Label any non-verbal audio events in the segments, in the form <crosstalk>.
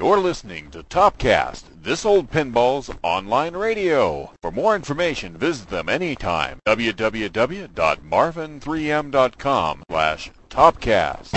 You're listening to Topcast, This Old Pinball's online radio. For more information, visit them anytime. www.marvin3m.com slash Topcast.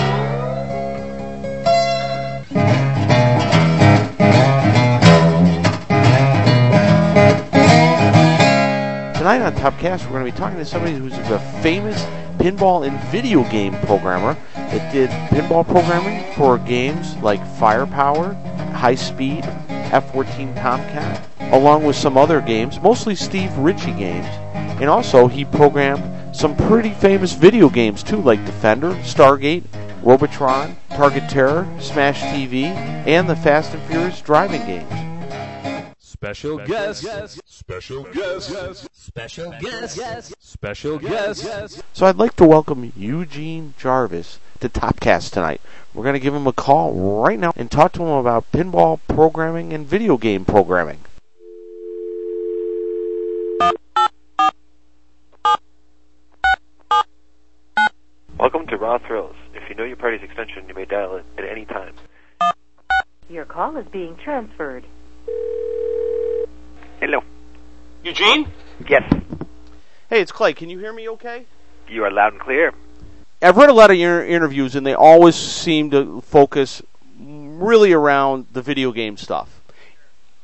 Tonight on Topcast, we're going to be talking to somebody who's a famous pinball and video game programmer that did pinball programming for games like Firepower, High Speed, F-14 Tomcat, along with some other games, mostly Steve Ritchie games. And also, he programmed some pretty famous video games too, like Defender, Stargate, Robotron, Target Terror, Smash TV, and the Fast and Furious driving games. Special guest. Special guest. Special guest. Special guest. So I'd like to welcome Eugene Jarvis to Topcast tonight. We're going to give him a call right now and talk to him about pinball programming and video game programming. Welcome to Raw Thrills. If you know your party's extension, you may dial it at any time. Your call is being transferred. Hello. Eugene? Yes, Hey, it's Clay. Can you hear me okay? you are loud and clear. I've read a lot of your interviews, and they always seem to focus really around the video game stuff.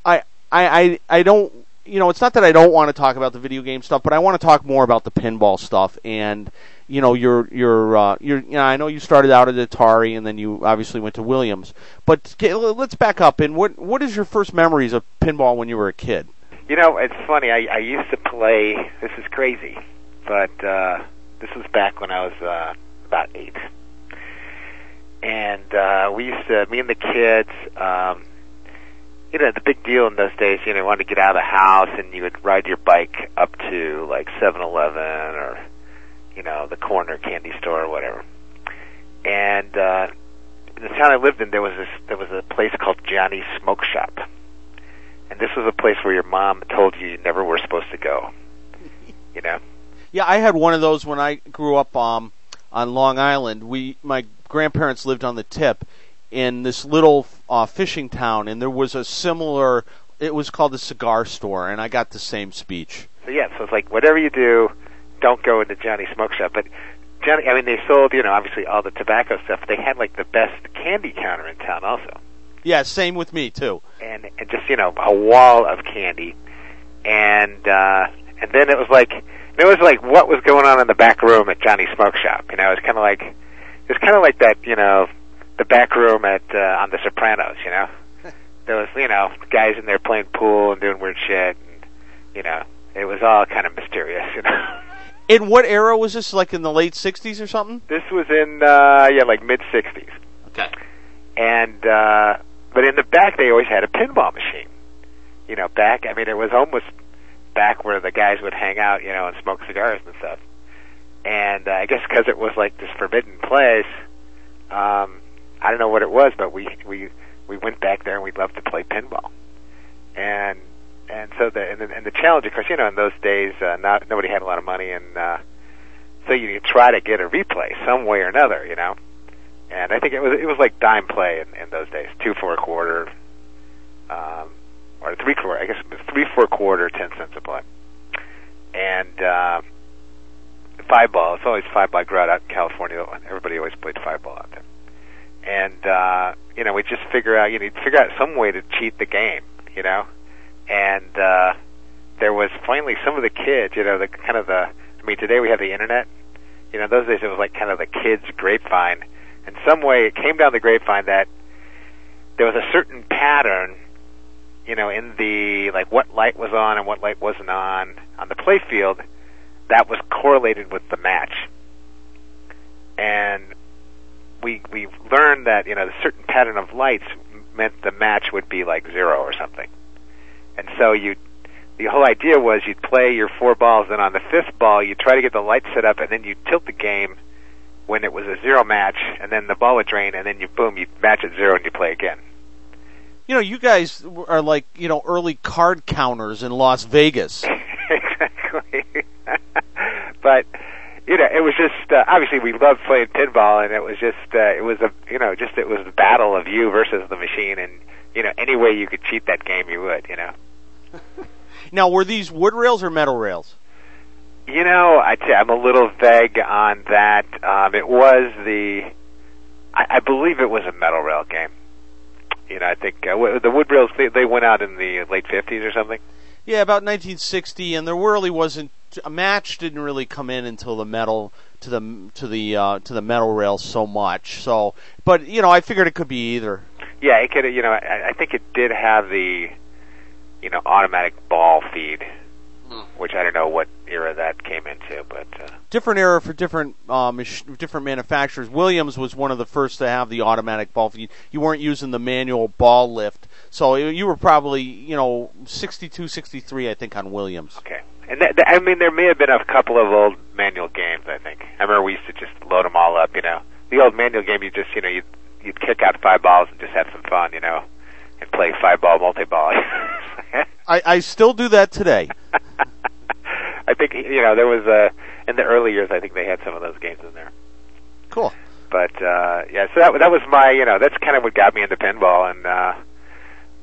I, I, I, I don't, you know, it's not that I don't want to talk about the video game stuff, but I want to talk more about the pinball stuff. And you know, your, your, uh, your, you know, I know you started out at Atari, and then you obviously went to Williams. But let's back up. And what, what is your first memories of pinball when you were a kid? You know, it's funny. I, I used to play. This is crazy, but uh, this was back when I was uh, about eight, and uh, we used to. Me and the kids. Um, you know, the big deal in those days. You know, you wanted to get out of the house, and you would ride your bike up to like Seven Eleven or, you know, the corner candy store or whatever. And uh, in the town I lived in, there was this. There was a place called Johnny's Smoke Shop. And this was a place where your mom told you you never were supposed to go. <laughs> You know? Yeah, I had one of those when I grew up um, on Long Island. We my grandparents lived on the tip in this little uh, fishing town, and there was a similar. It was called the cigar store, and I got the same speech. So yeah, so it's like whatever you do, don't go into Johnny Smoke Shop. But Johnny, I mean, they sold you know obviously all the tobacco stuff. They had like the best candy counter in town also, Yeah, same with me too. and and just you know a wall of candy, and uh, and then it was like it was like what was going on in the back room at Johnny Smoke Shop. You know, it was kind of like it was kind of like that you know the back room at uh, on The Sopranos. You know, <laughs> there was you know guys in there playing pool and doing weird shit, and you know it was all kind of mysterious. You know. <laughs> In what era was this? Like in the late '60s or something? This was in uh yeah, like mid sixties. Okay. And uh but in the back they always had a pinball machine. You know, back I mean it was almost back where the guys would hang out, you know, and smoke cigars and stuff. And uh, I guess because it was like this forbidden place, um I don't know what it was, but we we we went back there and we loved to play pinball. And and so the and the, and the challenge, of course, you know, in those days, uh, not nobody had a lot of money, and uh, so you try to get a replay some way or another, you know. And I think it was it was like dime play in, in those days, two for a quarter, um, or three quarter. I guess three for a quarter, ten cents a play, and uh, five ball. It's always five ball grout out in California. Everybody always played five ball out there, and uh, you know we just figure out you know figure out some way to cheat the game, you know, and uh, there was finally some of the kids, you know, the kind of the. I mean, today we have the internet. You know, those days it was like kind of the kids' grapevine. In some way, it came down the grapevine that there was a certain pattern, you know, in the like what light was on and what light wasn't on on the play field that was correlated with the match. And we we learned that you know the certain pattern of lights meant the match would be like zero or something. And so you the whole idea was you'd play your four balls, and on the fifth ball you try to get the light set up, and then you tilt the game when it was a zero match, and then the ball would drain, and then you boom, you match at zero, and you play again. You know, you guys are like you know early card counters in Las Vegas. <laughs> exactly. <laughs> but you know, it was just uh, obviously we loved playing pinball, and it was just uh, it was a you know just it was the battle of you versus the machine, and you know any way you could cheat that game, you would, you know. <laughs> Now, were these wood rails or metal rails? You know, I'm a little vague on that. Um, it was the, I, I believe it was a metal rail game. You know, I think uh, w- the wood rails they, they went out in the late 50s or something. Yeah, about 1960, and there really wasn't a match. Didn't really come in until the metal to the to the uh, to the metal rails so much. So, but you know, I figured it could be either. Yeah, it could. You know, I, I think it did have the, you know, automatic ball feed, which I don't know what era that came into, but uh, Different era for different mach- different manufacturers. Williams was one of the first to have the automatic ball feed. You weren't using the manual ball lift, so you you were probably you know 62, 63, I think, on Williams. okay. And that, that, I mean, there may have been a couple of old manual games. I think I remember we used to just load them all up. You know, the old manual game. You just you know you you'd kick out five balls and just have some fun. You know, and play five ball multi ball. <laughs> I, I still do that today. <laughs> I think you know there was a in the early years. I think they had some of those games in there. Cool. But uh, yeah, so that that was my you know that's kind of what got me into pinball, and uh,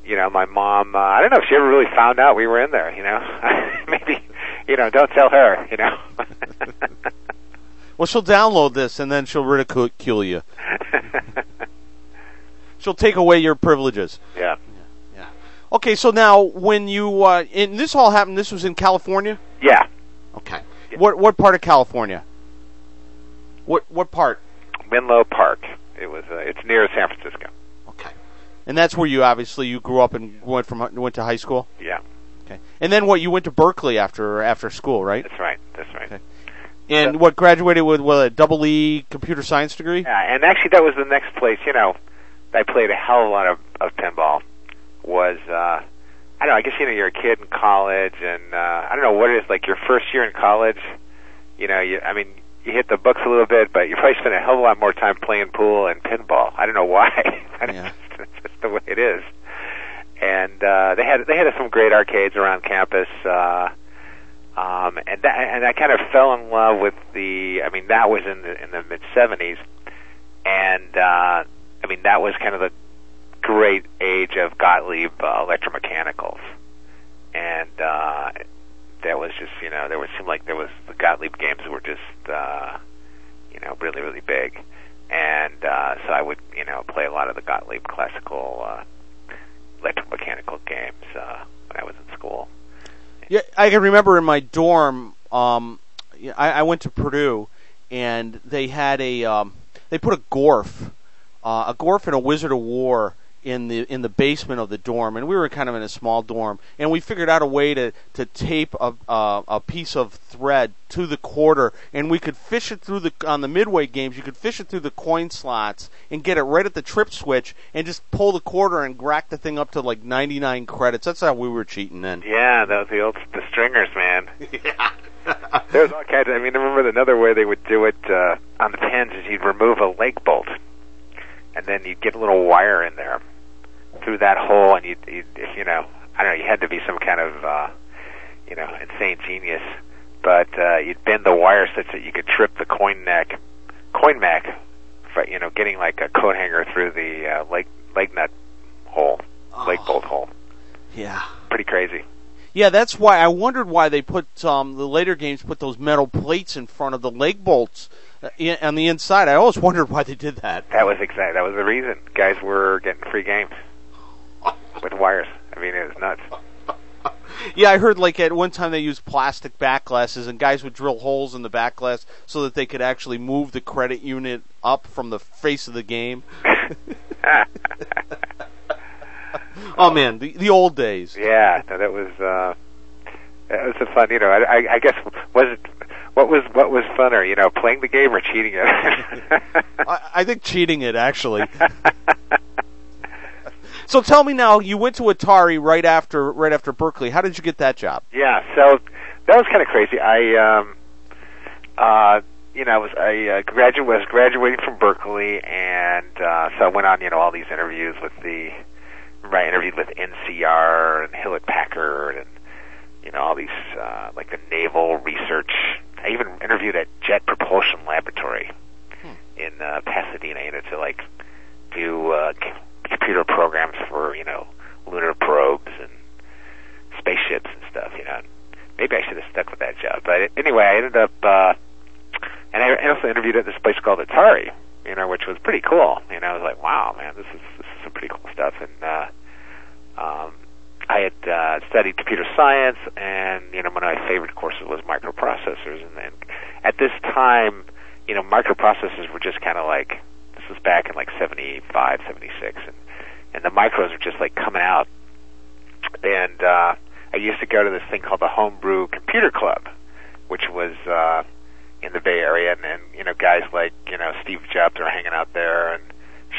you know my mom. Uh, I don't know if she ever really found out we were in there. You know, <laughs> maybe you know don't tell her. You know. <laughs> Well, she'll download this and then she'll ridicule you. <laughs> She'll take away your privileges. yeah. Okay, so now when you uh, and this all happened, this was in California. Yeah. Okay. What what part of California? What what part? Menlo Park. It was. Uh, it's near San Francisco. Okay. And that's where you obviously you grew up and went from went to high school. Yeah. Okay. And then what? You went to Berkeley after after school, right? That's right. That's right. Okay. And what graduated with what a double E computer science degree? Yeah, and actually that was the next place. You know, I played a hell of a lot of, of pinball. Was uh, I don't know? I guess you know you're a kid in college, and uh, I don't know what it is. Like your first year in college, you know, you I mean, you hit the books a little bit, but you probably spend a hell of a lot more time playing pool and pinball. I don't know why. <laughs> Yeah. <laughs> it's just the way it is. And uh, they had they had some great arcades around campus. Uh, um, and that, and I kind of fell in love with the. I mean, that was in the in the mid '70s, and uh, I mean that was kind of the great age of Gottlieb uh, electromechanicals, and uh, that was just you know there was seemed like there was the Gottlieb games were just uh, you know really really big, and uh, so I would you know play a lot of the Gottlieb classical uh, electromechanical games uh, when I was in school. Yeah, I can remember in my dorm. Um, I, I went to Purdue, and they had a um, they put a Gorf, uh, a Gorf and a Wizard of Wor in the in the basement of the dorm, and we were kind of in a small dorm, and we figured out a way to to tape a uh, a piece of thread to the quarter, and we could fish it through the on the midway games. You could fish it through the coin slots and get it right at the trip switch, and just pull the quarter and rack the thing up to like 99 credits. That's how we were cheating then. Yeah, that was the old the stringers, man. <laughs> yeah. There's all kinds. Of, I mean, I remember another way they would do it uh, on the pins is you'd remove a leg bolt, and then you'd get a little wire in there through that hole, and you'd if you know, I don't know, you had to be some kind of uh, you know insane genius, but uh, you'd bend the wire such that you could trip the coin neck, coin neck, for, you know, getting like a coat hanger through the uh, leg leg nut hole, leg bolt hole. Yeah. Pretty crazy. Yeah, that's why I wondered why they put um, the later games put those metal plates in front of the leg bolts uh, in, on the inside. I always wondered why they did that. That was exact. That was the reason guys were getting free games with wires. I mean, it was nuts. <laughs> Yeah, I heard like at one time they used plastic back glasses, and guys would drill holes in the back glass so that they could actually move the credit unit up from the face of the game. <laughs> oh man, the the old days. Yeah, no, that was uh, that was a fun. You know, I, I, I guess was it what was what was funner? You know, playing the game or cheating it? <laughs> I, I think cheating it actually. So tell me now, you went to Atari right after right after Berkeley. How did you get that job? Yeah, so that was kind of crazy. I, um, uh, you know, I was I uh, graduate was graduating from Berkeley, and uh, so I went on, you know, all these interviews with the. Remember, I interviewed with NCR and Hewlett Packard, and you know, all these uh, like the naval research I even interviewed at Jet Propulsion Laboratory in uh, Pasadena, you know, to like do uh, computer programs for you know lunar probes and spaceships and stuff. You know, maybe I should have stuck with that job. But anyway, I ended up, uh, and I also interviewed at this place called Atari, you know, which was pretty cool. You know, I was like, wow, man, this is this is some pretty cool stuff. And uh, um, I had uh, studied computer science, and you know, one of my favorite courses was microprocessors. And then at this time, you know, microprocessors were just kind of like was back in like '75, '76, and and the micros were just like coming out. And uh, I used to go to this thing called the Homebrew Computer Club, which was uh, in the Bay Area, and, and you know, guys like you know Steve Jobs are hanging out there and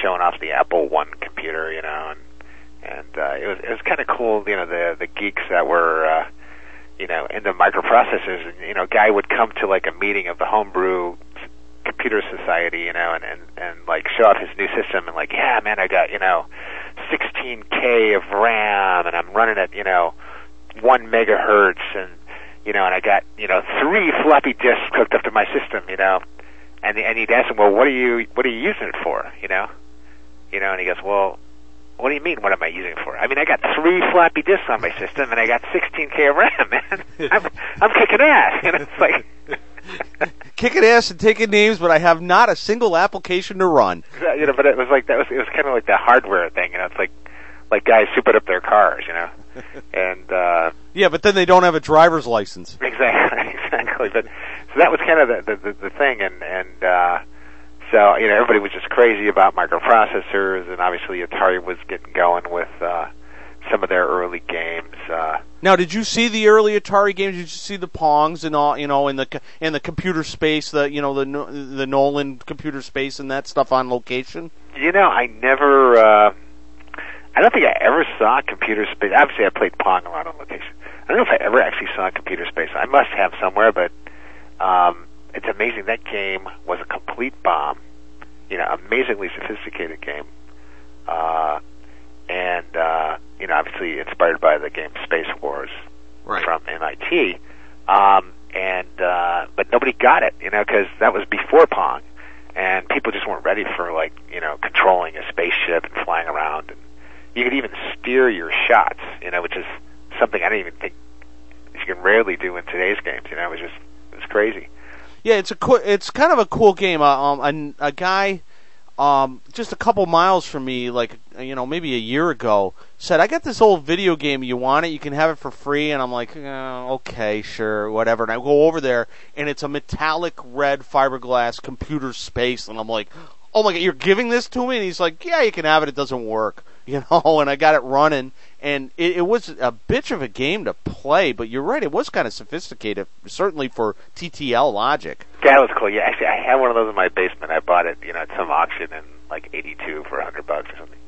showing off the Apple One computer, you know, and and uh, it was it was kind of cool, you know, the the geeks that were. Uh, you know, into microprocessors, and you know, a guy would come to like a meeting of the homebrew computer society, you know, and and and like show off his new system, and like, yeah, man, I got you know, 16k of RAM, and I'm running at you know, one megahertz, and you know, and I got you know three floppy disks hooked up to my system, you know, and and he'd ask him, well, what are you what are you using it for, you know, you know, and he goes, well. What do you mean? What am I using it for? I mean, I got three floppy disks on my system, and I got 16k of RAM, <laughs> man. I'm, I'm kicking ass. Know, it's like Kicking ass and taking names, but I have not a single application to run. you know, but it was like that was it was kind of like the hardware thing. You know, it's like like guys super up their cars. You know, <laughs> and uh, Yeah, but then they don't have a driver's license. <laughs> exactly, <laughs> exactly. But so that was kind of the the, the, the thing, and and uh, so you know everybody was just crazy about microprocessors, and obviously Atari was getting going with uh, some of their early games. Uh, Now, did you see the early Atari games? Did you see the Pongs and all, you know, in the in the computer space, the you know the the Nolan computer space and that stuff on location? You know, I never. Uh, I don't think I ever saw computer space. Obviously, I played Pong a lot on location. I don't know if I ever actually saw computer space. I must have somewhere, but um, it's amazing. That game was a complete bomb. You know, amazingly sophisticated game. Uh, and uh, you know, obviously inspired by the game Space Wars from MIT. Um, and uh, but nobody got it, you know, because that was before Pong, and people just weren't ready for like you know controlling a spaceship and flying around. And you could even steer your shots, you know, which is something I don't even think you can rarely do in today's games. You know, it was just it was crazy. Yeah, it's a cool, it's kind of a cool game. Uh, um, a, a guy, um, just a couple miles from me, like you know, maybe a year ago, said, "I got this old video game. You want it? You can have it for free." And I'm like, oh, "Okay, sure, whatever." And I go over there, and it's a metallic red fiberglass computer space, and I'm like, "Oh my god, you're giving this to me?" And he's like, "Yeah, you can have it. It doesn't work." <laughs> You know, and I got it running, and it, it was a bitch of a game to play. But you're right, it was kind of sophisticated, certainly for TTL logic. That was cool. Yeah, actually, I had one of those in my basement. I bought it, you know, at some auction in like '82 for a hundred bucks or something.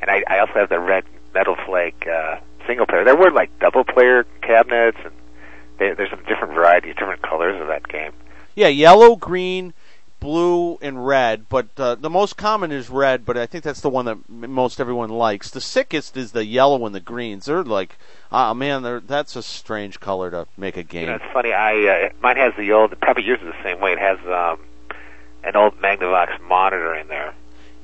And I, I also have the red Metal Flake uh, single player. There were like double player cabinets, and they, there's some different varieties, different colors of that game. Yeah, yellow, green, blue, and red. But uh, the most common is red. But I think that's the one that most everyone likes. The sickest is the yellow and the greens. They're like, ah, man, that's a strange color to make a game. You know, it's funny. I uh, mine has the old. Probably yours is the same way. It has um, an old Magnavox monitor in there.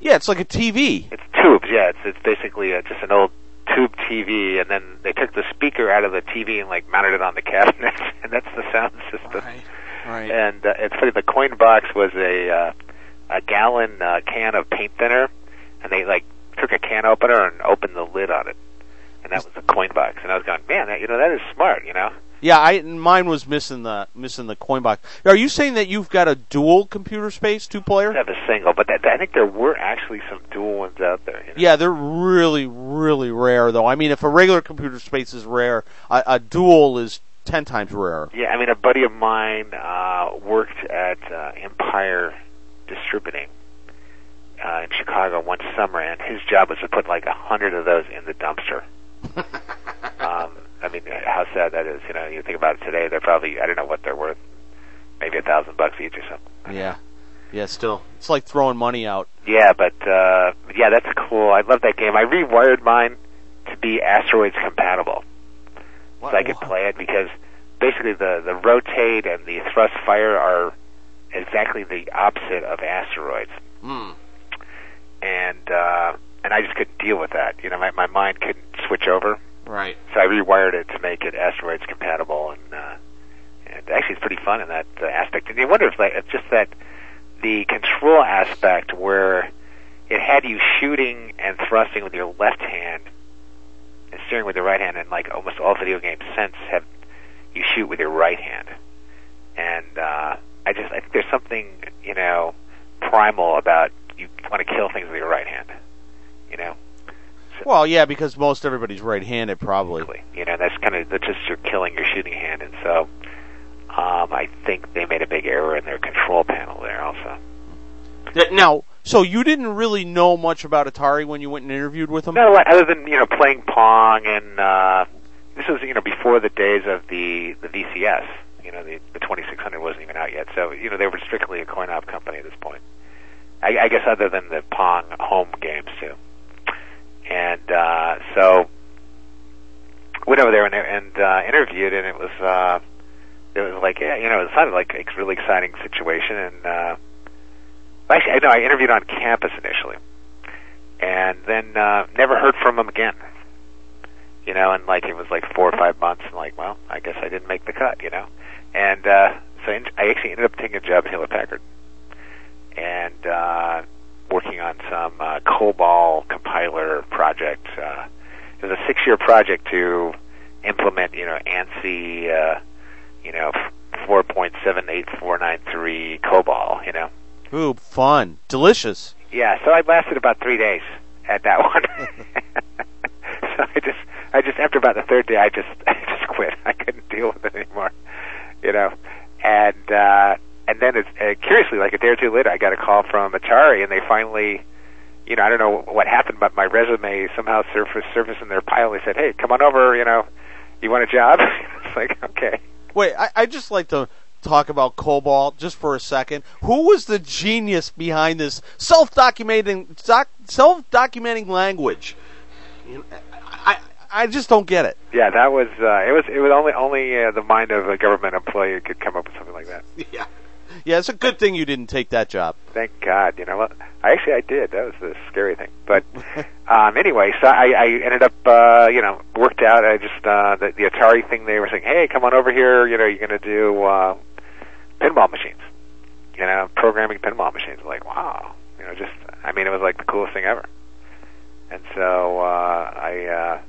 yeah, it's like a TV. It's tubes. Yeah, it's it's basically uh, just an old tube TV, and then they took the speaker out of the TV and like mounted it on the <laughs> cabinet, and that's the sound system. Right. And uh, it's funny. The coin box was a uh, a gallon uh, can of paint thinner, and they like took a can opener and opened the lid on it, and that was the coin box. And I was going, man, that, you know, that is smart. You know, Yeah, I mine was missing the missing the coin box. Are you saying that you've got a dual computer space, two I player? have a single, but that, I think there were actually some dual ones out there. You know? Yeah, they're really, really rare, though. I mean, if a regular computer space is rare, a, a dual is ten times rarer. Yeah, I mean, a buddy of mine uh, worked at uh, Empire Distributing uh, in Chicago one summer, and his job was to put like a hundred of those in the dumpster. Um, I mean, how sad that is. You know, you think about it today, they're probably I don't know what they're worth, maybe a thousand bucks each or something. Yeah, yeah. Still, it's like throwing money out. Yeah, but uh, yeah, that's cool. I love that game. I rewired mine to be Asteroids compatible. so I could play it because basically the the rotate and the thrust fire are exactly the opposite of asteroids, Mm. and uh, and I just couldn't deal with that. You know, my my mind couldn't switch over, Right. so I rewired it to make it asteroids compatible, and uh, and actually it's pretty fun in that uh, aspect. And you wonder if like it's just that the control aspect where it had you shooting and thrusting with your left hand and steering with your right hand, and like almost all video games since have you shoot with your right hand. And uh, I just I think there's something you know primal about you want to kill things with your right hand. You know, Well, yeah, because most everybody's right-handed, probably. quickly. You know, that's kind of that's just your killing your shooting hand, and so um, I think they made a big error in their control panel there also. Now, so you didn't really know much about Atari when you went and interviewed with them? Not a lot, other than you know playing Pong, and uh, this was you know before the days of the the VCS. You know, the the 2600 wasn't even out yet, so you know they were strictly a coin op company at this point. I, I guess other than the Pong home games too. And uh, so went over there and, and uh, interviewed, and it was uh, it was like you know it sounded like a really exciting situation, and uh, actually I know I interviewed on campus initially and then uh, never heard from him again. You know, and like it was like four or five months, and like, well, I guess I didn't make the cut. You know, and uh, so I actually ended up taking a job at Hewlett Packard and uh, working on some uh, COBOL compiler project. Uh, it was a six-year project to implement, you know, ANSI, uh, you know, four point seven eight four nine three COBOL. You know, Ooh, fun. Delicious. yeah, so I lasted about three days at that one. <laughs> <laughs> so I just, I just after about the third day, I just, <laughs> I just quit. I couldn't deal with it anymore, you know. And uh, and then it's uh, curiously, like a day or two later, I got a call from Atari, and they finally, you know, I don't know what happened, but my resume somehow surfaced, surfaced in their pile. and They said, "Hey, come on over, you know, you want a job?" <laughs> it's like, okay. Wait, I, I just like to talk about COBOL just for a second. Who was the genius behind this self-documenting doc, self-documenting language? You know, I, I I just don't get it. Yeah, that was uh, it was it was only only uh, the mind of a government employee could come up with something like that. <laughs> Yeah, yeah. It's a good thing you didn't take that job. Thank God. You know what? I actually I did. That was the scary thing. But <laughs> um, anyway, so I, I ended up uh, you know worked out. I just uh, the, the Atari thing. They were saying, hey, come on over here. You know, you're going to do uh, pinball machines. You know, programming pinball machines. I'm like, wow. You know, just I mean, it was like the coolest thing ever. And so uh, I. Uh,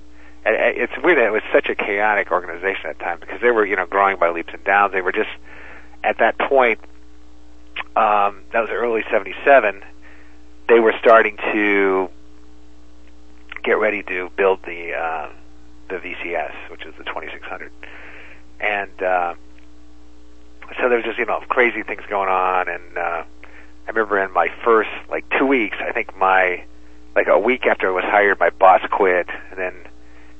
it's weird that it was such a chaotic organization at the time because they were, you know, growing by leaps and bounds. They were just at that point. Um, that was early '77. They were starting to get ready to build the uh, the VCS, which is the 2600, and uh, so there was just you know crazy things going on. And uh, I remember in my first like two weeks, I think my like a week after I was hired, my boss quit, and then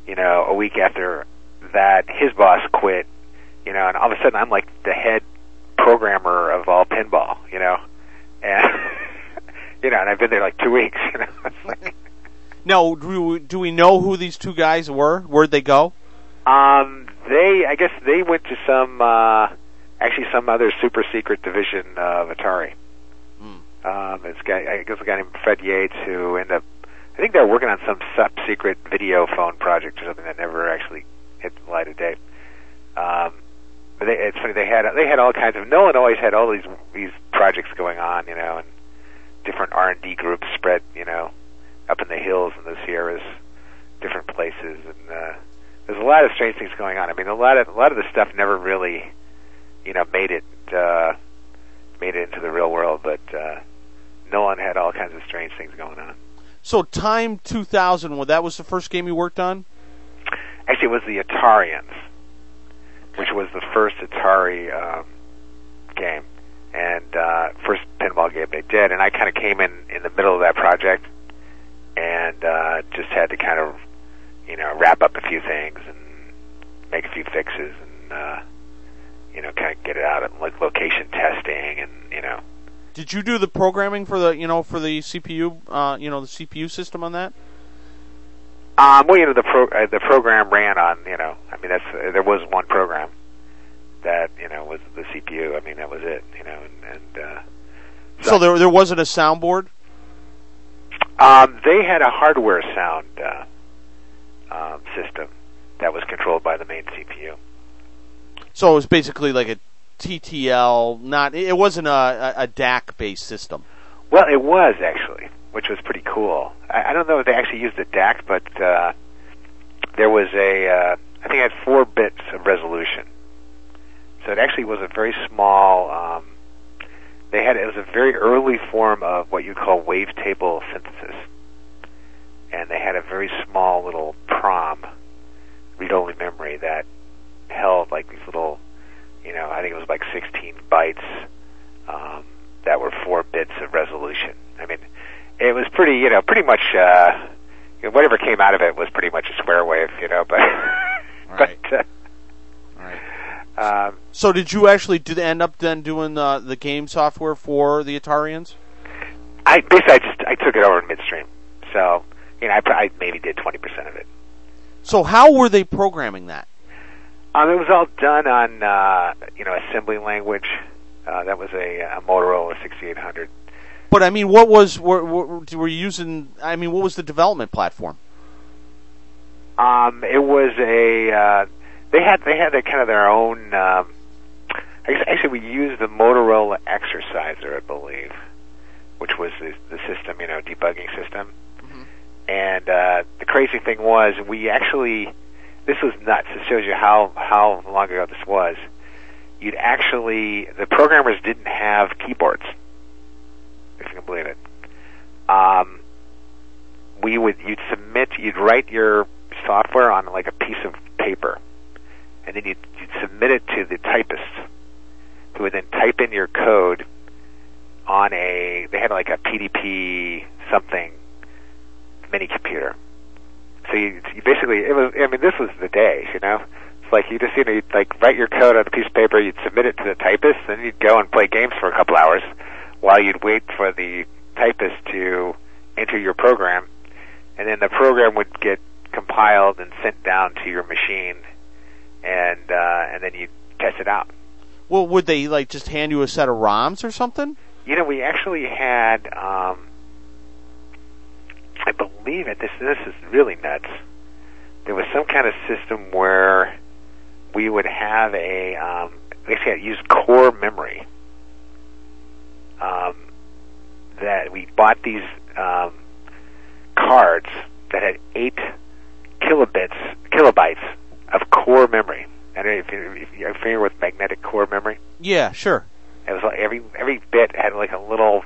you know a week after that, his boss quit. You know, and all of a sudden I'm like the head programmer of all pinball. You know, and <laughs> you know, and I've been there like two weeks. <laughs> You know, it's like. Now, do we, do we know who these two guys were? Where'd they go? Um, they, I guess they went to some, uh, actually some other super secret division of Atari. Um, it's guy, I guess a guy named Fred Yates who ended up, I think they were working on some top secret video phone project or something that never actually hit the light of day. Um, they, it's funny they had they had all kinds of Nolan always had all these these projects going on, you know, and different R and D groups spread, you know, up in the hills and the Sierras, different places, and uh, there's a lot of strange things going on. I mean, a lot of a lot of the stuff never really, you know, made it uh, made it into the real world, but uh, Nolan had all kinds of strange things going on. So, Time 2000, well, that was the first game you worked on? Actually, it was the Atarians, which was the first Atari um, game and uh, first pinball game they did. And I kind of came in in the middle of that project and uh, just had to kind of, you know, wrap up a few things and make a few fixes and, uh, you know, kind of get it out and like location testing and you know. Did you do the programming for the, you know, for the CPU, uh, you know, the CPU system on that? Um, well, you know, the pro- uh, the program ran on, you know, I mean, that's uh, there was one program, that you know was the CPU. I mean, that was it. You know, and, and uh, So there there wasn't a soundboard. um, they had a hardware sound uh, um, system that was controlled by the main CPU. So it was basically like a TTL. Not it wasn't a, a, a DAC based system. Well, it was actually, which was pretty cool. I, I don't know if they actually used the DAC, but uh, there was a, uh, I think it had four bits of resolution. So it actually was a very small. Um, they had it was a very early form of what you call wavetable synthesis, and they had a very small little PROM, read-only memory that held like these little, you know, I think it was like 16 bytes. Um, that were four bits of resolution. I mean, it was pretty, you know, pretty much, uh, whatever came out of it was pretty much a square wave, you know, but, <laughs> Right. but, uh, Right. um, So did you actually did end up then doing the the game software for the Atarians? I basically I just I took it over in midstream, so you know I, I maybe did twenty percent of it. So how were they programming that? Um, it was all done on uh, you know assembly language. Uh, that was a, a Motorola 6800. But I mean, what was were, were, were you using? I mean, what was the development platform? Um, it was a uh, they had they had their kind of their own. Um, I guess actually we used the Motorola Exerciser, I believe, which was the, the system, you know, debugging system. And uh, the crazy thing was, we actually this was nuts. It shows you how how long ago this was. You'd actually the programmers didn't have keyboards, if you can believe it. Um, we would you'd submit you'd write your software on like a piece of paper, and then you'd, you'd submit it to the typist, who would then type in your code on a they had like a PDP something mini computer. So you, you basically it was I mean this was the days you know like you just you know you'd like write your code on a piece of paper you'd submit it to the typist then you'd go and play games for a couple hours while you'd wait for the typist to enter your program and then the program would get compiled and sent down to your machine and uh, and then you test it out Well, would they like just hand you a set of ROMs or something? you know we actually had um, I believe it. This this is really nuts. There was some kind of system where we would have a um, basically had used core memory. Um, that we bought these um, cards that had eight kilobits kilobytes of core memory. I don't know if, you, if you're familiar with magnetic core memory. Yeah, sure. It was like every every bit had like a little,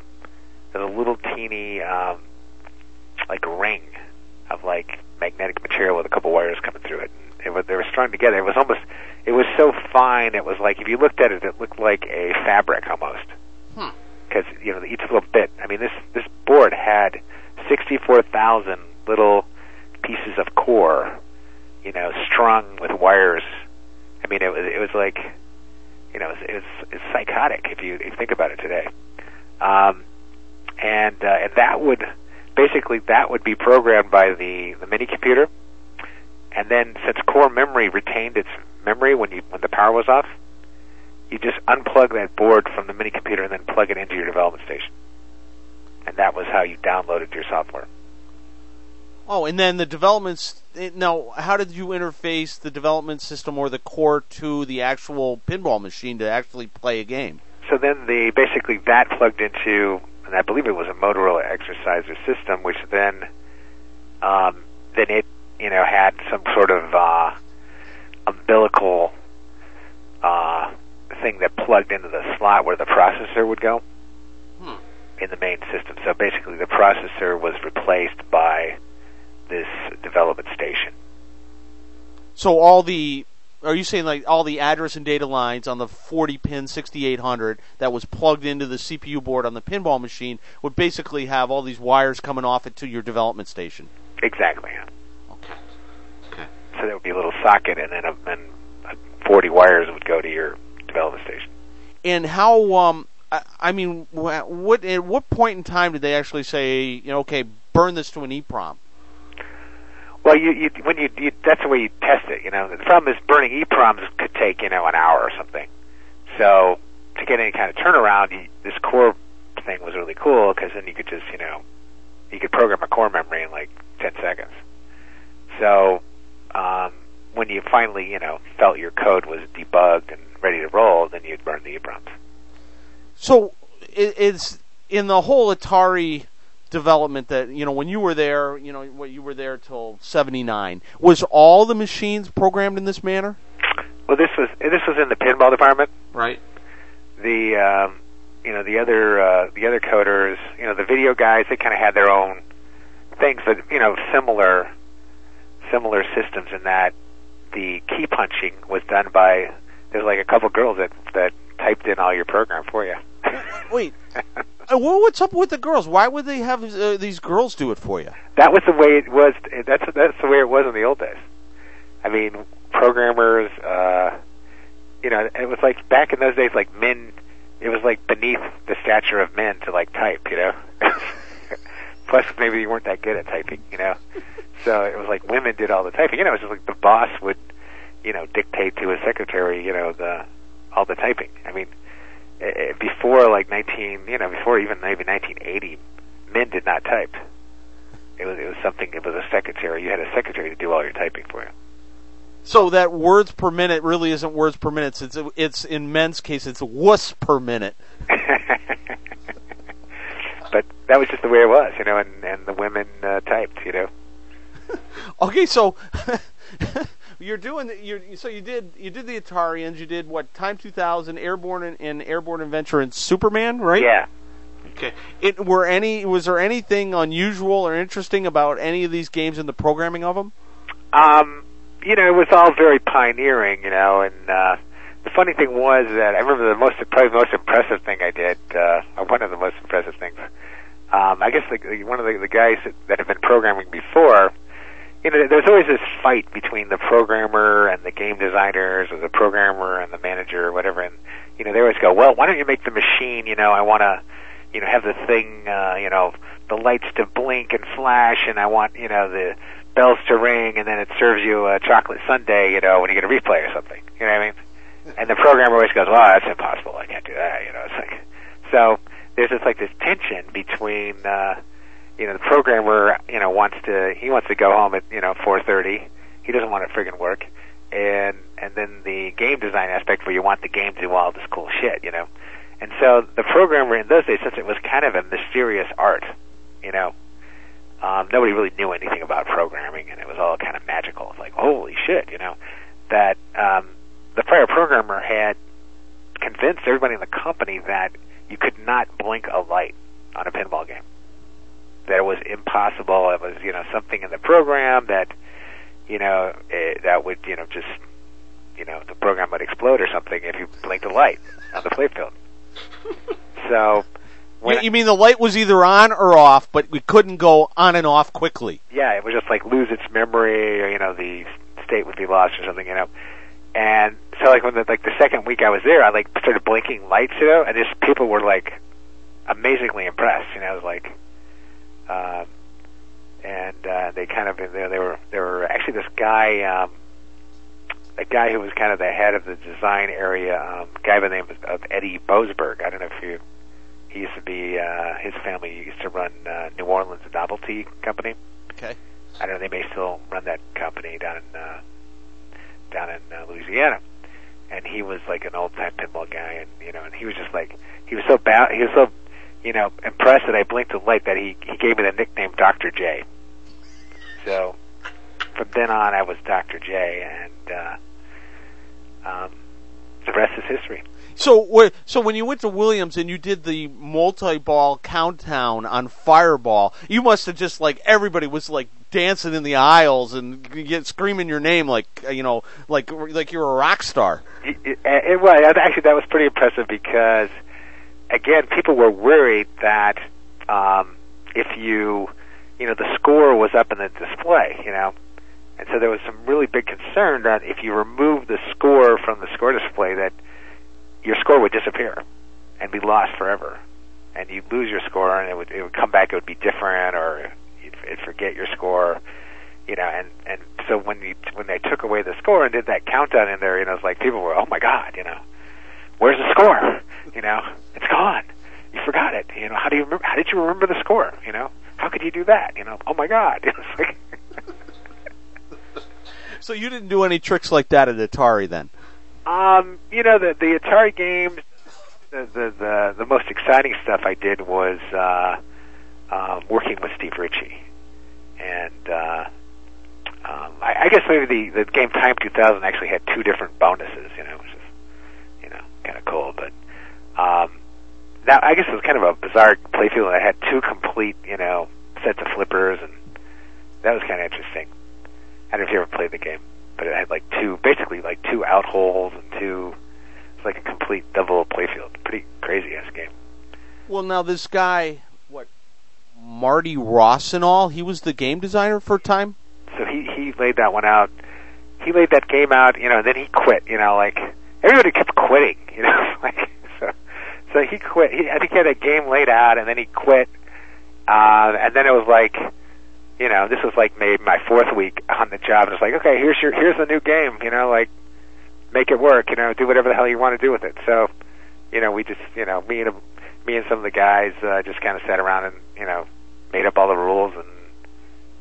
there was a little teeny um, like ring of like magnetic material with a couple wires coming through it. It was they were strung together. It was almost it was so fine. It was like if you looked at it, it looked like a fabric almost. Because you know each little bit. I mean this this board had sixty four thousand little pieces of core, you know, strung with wires. I mean it was it was like you know, it's, it's, it's psychotic if you, if you think about it today. Um, and, uh, and that would, basically that would be programmed by the, the mini computer. And then since core memory retained its memory when you, when the power was off, you just unplug that board from the mini computer and then plug it into your development station. And that was how you downloaded your software. Oh, and then the developments. eh, Now, how did you interface the development system or the core to the actual pinball machine to actually play a game? So then the basically that plugged into, and I believe it was a Motorola Exerciser system, which then um, then it you know had some sort of uh, umbilical uh, thing that plugged into the slot where the processor would go Hmm. in the main system. So basically, the processor was replaced by this development station. So all the are you saying like all the address and data lines on the 40 pin 6800 that was plugged into the CPU board on the pinball machine would basically have all these wires coming off it to your development station? Exactly. Okay. Okay. So there would be a little socket, and then a, and uh, 40 wires would go to your development station. And how um I, I mean what at what point in time did they actually say, you know, okay, burn this to an EEPROM? Well, you, you when you, you that's the way you test it. You know, the problem is burning EPROMs could take you know an hour or something. So to get any kind of turnaround, you, this core thing was really cool because then you could just you know you could program a core memory in like ten seconds. So um, when you finally you know felt your code was debugged and ready to roll, then you'd burn the EPROMs. So it, it's in the whole Atari development that you know when you were there, you know what you were there till '79. Was all the machines programmed in this manner? Well, this was this was in the pinball department. Right. The um, you know the other uh, the other coders, you know the video guys, they kind of had their own things, but you know similar similar systems in that the key punching was done by there's like a couple girls that that typed in all your program for you. <laughs> Wait, uh, well, what's up with the girls? Why would they have uh, these girls do it for you? that was the way it was. That's that's the way it was in the old days. I mean, programmers. uh You know, it was like back in those days, like men. It was like beneath the stature of men to like type. You know. <laughs> Plus, maybe you weren't that good at typing. You know. So it was like women did all the typing. You know, it was just like the boss would, you know, dictate to his secretary. You know, the all the typing. I mean, eh, before like 19, you know, before even maybe 1980, men did not type. It was it was something. It was a secretary. You had a secretary to do all your typing for you. So that words per minute really isn't words per minute. It's it's in men's case it's wuss per minute. <laughs> but that was just the way it was, you know. And and the women uh, typed, you know. <laughs> Okay, so <laughs> you're doing you so you did you did the Atarians, you did what Time 2000, Airborne and, and Airborne Avenger and Superman, right? Yeah. Okay. It were any was there anything unusual or interesting about any of these games in the programming of them? Um, you know, it was all very pioneering, you know, and uh, the funny thing was that I remember the most probably the most impressive thing I did, uh, one of the most impressive things. Um, I guess the, one of the, the guys that, that have been programming before, you know, there's always this fight between the programmer and the game designers, or the programmer and the manager, or whatever. And you know, they always go, "Well, why don't you make the machine? You know, I want to, you know, have the thing, uh, you know, the lights to blink and flash, and I want, you know, the bells to ring, and then it serves you a chocolate sundae, you know, when you get a replay or something. You know what I mean? And the programmer always goes, "Well, that's impossible. I can't do that." You know, it's like so. There's just like this tension between. uh you know, the programmer, you know, wants to he wants to go home at you know 4:30. He doesn't want to friggin' work, and and then the game design aspect where you want the game to do all this cool shit, you know. And so the programmer in those days, since it was kind of a mysterious art, you know, um, nobody really knew anything about programming, and it was all kind of magical. It's like holy shit, you know, that um, the prior programmer had convinced everybody in the company that you could not blink a light on a pinball game that it was impossible. It was, you know, something in the program that, you know, it, that would, you know, just, you know, the program would explode or something if you blinked a light on the playfield. <laughs> so, you, you mean the light was either on or off, but we couldn't go on and off quickly? Yeah, it would just like lose its memory, or you know, the state would be lost or something, you know. And so, like when the like the second week I was there, I like started blinking lights, you know, and just people were like amazingly impressed. You know, it was like um, and uh, they kind of they, they were they were actually this guy um, a guy who was kind of the head of the design area um, guy by the name of, of Eddie Boasberg. I don't know if you he used to be uh, his family used to run uh, New Orleans Novelty Company. Okay. I don't know they may still run that company down in uh, down in uh, Louisiana. And he was like an old time pinball guy, and you know, and he was just like he was so bad. He was so you know, impressed that I blinked a light that he he gave me the nickname Doctor J. So from then on, I was Doctor J, and uh, um, the rest is history. So, so when you went to Williams and you did the multi-ball countdown on Fireball, you must have just like everybody was like dancing in the aisles and get screaming your name like you know, like like you're a rock star. It, it, it was actually that was pretty impressive because again, people were worried that um, if you, you know, the score was up in the display, you know, and so there was some really big concern that if you remove the score from the score display, that your score would disappear and be lost forever, and you'd lose your score, and it would it would come back, it would be different, or you'd, you'd forget your score, you know, and and so when you when they took away the score and did that countdown in there, you know, it's like people were, oh my god, you know, where's the score? You know, it's gone. You forgot it. You know, how do you remember? How did you remember the score? You know, how could you do that? You know, oh my god. <laughs> It's like, <laughs> So you didn't do any tricks like that at Atari then? Um, you know, the the Atari games, the the the, the most exciting stuff I did was uh, um, working with Steve Ritchie, and uh, um, I, I guess maybe the the game Time 2000 actually had two different bonuses. You know, you know kind of cool, but. Um, that I guess it was kind of a bizarre playfield. I had two complete, you know, sets of flippers, and that was kind of interesting. I don't know if you ever played the game, but it had like two, basically like two out holes and two. It's like a complete double playfield. Pretty crazy ass game. Well, now this guy, what, Marty Ross and all, he was the game designer for a Time. So he he laid that one out. He laid that game out, you know, and then he quit. You know, like everybody kept quitting. You know, <laughs> like so. So he quit. He, I think he had a game laid out, and then he quit. Uh, and then it was like, you know, this was like maybe my fourth week on the job. And it's like, okay, here's your here's the new game. You know, like make it work. You know, do whatever the hell you want to do with it. So, you know, we just, you know, me and me and some of the guys uh, just kind of sat around and you know made up all the rules and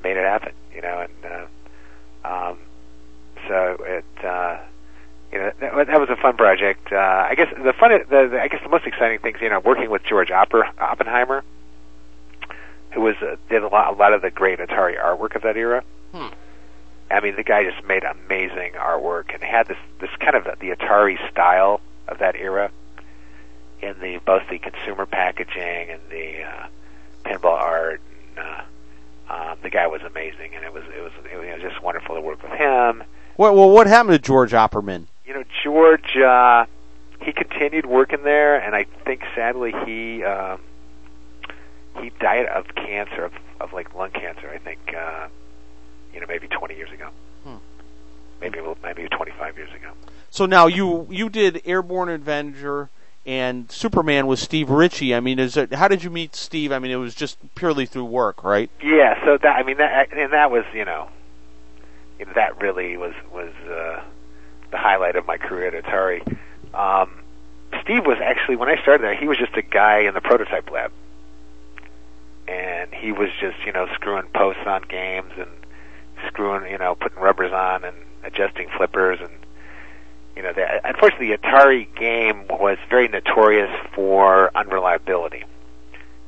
made it happen. You know, and uh, um, so it. Uh, you know that, that was a fun project. Uh, I guess the fun, the, the I guess the most exciting things, you know, working with George Opper, Opperman, who was uh, did a lot, a lot of the great Atari artwork of that era. Hmm. I mean, the guy just made amazing artwork and had this this kind of the Atari style of that era in the both the consumer packaging and the uh, pinball art. And, uh, um, the guy was amazing, and it was it was it was just wonderful to work with him. Well, well what happened to George Opperman? You know, George, uh, he continued working there, and I think sadly he um, he died of cancer, of, of like lung cancer. I think, uh, you know, maybe 20 years ago, Hmm. maybe maybe 25 years ago. So now you you did Airborne Avenger and Superman with Steve Ritchie. I mean, is it how did you meet Steve? I mean, it was just purely through work, right? Yeah, so that I mean that and that was you know, you know that really was was uh, the highlight of my career at Atari. Um, Steve was actually when I started there, he was just a guy in the prototype lab, and he was just you know screwing posts on games and screwing you know putting rubbers on and adjusting flippers and you know the, unfortunately the Atari game was very notorious for unreliability,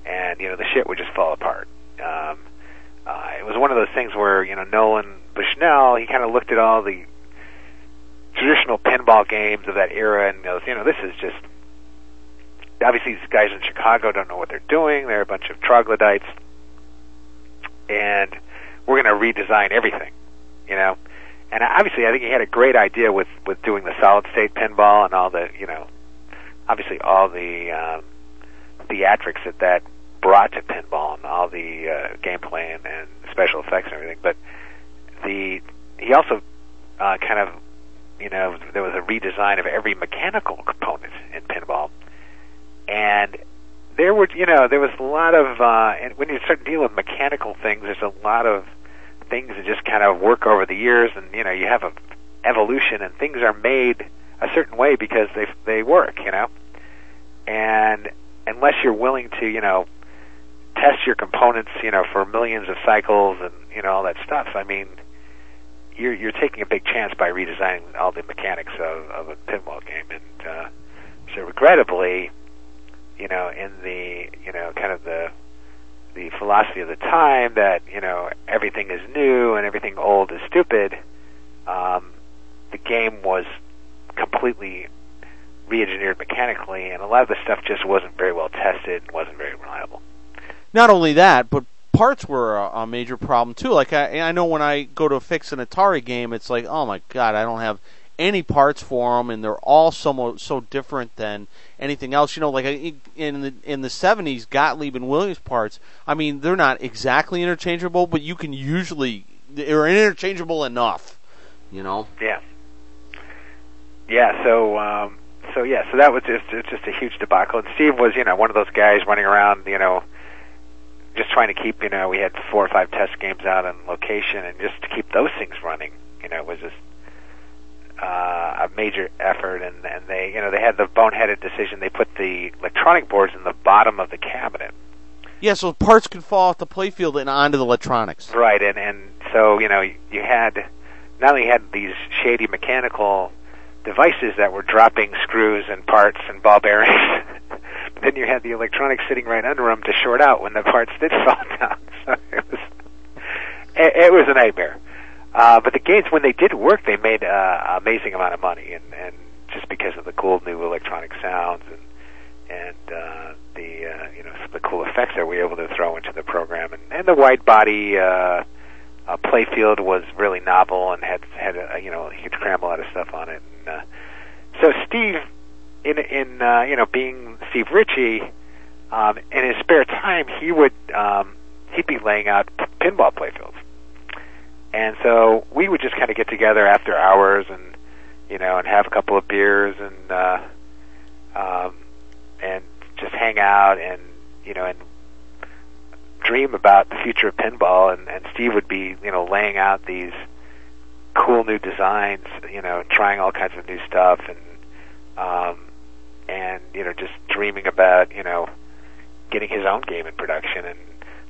and you know the shit would just fall apart. Um, uh, it was one of those things where you know Nolan Bushnell he kind of looked at all the traditional pinball games of that era and goes, you know, this is just obviously these guys in Chicago don't know what they're doing. They're a bunch of troglodytes, and we're going to redesign everything, you know. And obviously, I think he had a great idea with with doing the solid state pinball and all the, you know, obviously all the um, theatrics that that brought to pinball and all the uh, gameplay and, and special effects and everything. But the he also uh, kind of you know, there was a redesign of every mechanical component in pinball, and there were, you know, there was a lot of, uh, and when you start dealing with mechanical things, there's a lot of things that just kind of work over the years, and you know, you have a evolution, and things are made a certain way because they they work, you know, and unless you're willing to, you know, test your components, you know, for millions of cycles and you know all that stuff, I mean you're you're taking a big chance by redesigning all the mechanics of, of a pinball game, and uh, so regrettably, you know, in the you know kind of the the philosophy of the time that you know everything is new and everything old is stupid, um, the game was completely re-engineered mechanically, and a lot of the stuff just wasn't very well tested and wasn't very reliable. Not only that, but parts were a, a major problem too. Like I, I know when I go to fix an Atari game, it's like, oh my god, I don't have any parts for them, and they're all so so different than anything else. You know, like in the in the seventies, Gottlieb and Williams parts. I mean, they're not exactly interchangeable, but you can usually they're interchangeable enough. You know. Yeah. Yeah. So. um so yeah, so that was just it's just a huge debacle. And Steve was, you know, one of those guys running around, you know, just trying to keep, you know, we had four or five test games out on location, and just to keep those things running, you know, it was just uh, a major effort. And and they, you know, they had the boneheaded decision. They put the electronic boards in the bottom of the cabinet. Yeah, so parts could fall off the playfield and onto the electronics. Right, and and so you know you had not only had these shady mechanical devices that were dropping screws and parts and ball bearings, <laughs> then you had the electronics sitting right under them to short out when the parts did <laughs> fall down. So it was it, it was a nightmare. Uh, but the games, when they did work, they made uh, amazing amount of money, and and just because of the cool new electronic sounds and and uh, the uh, you know the cool effects that we were able to throw into the program, and, and the wide body uh, uh, playfield was really novel and had had a, you know he could cram a lot of stuff on it. And, uh, so Steve, in in uh, you know being Steve Ritchie, um, in his spare time he would um, he'd be laying out pinball playfields, and so we would just kind of get together after hours and you know and have a couple of beers and. Uh, um, and just hang out and you know and dream about the future of pinball and, and Steve would be you know laying out these cool new designs you know trying all kinds of new stuff and um and you know just dreaming about you know getting his own game in production and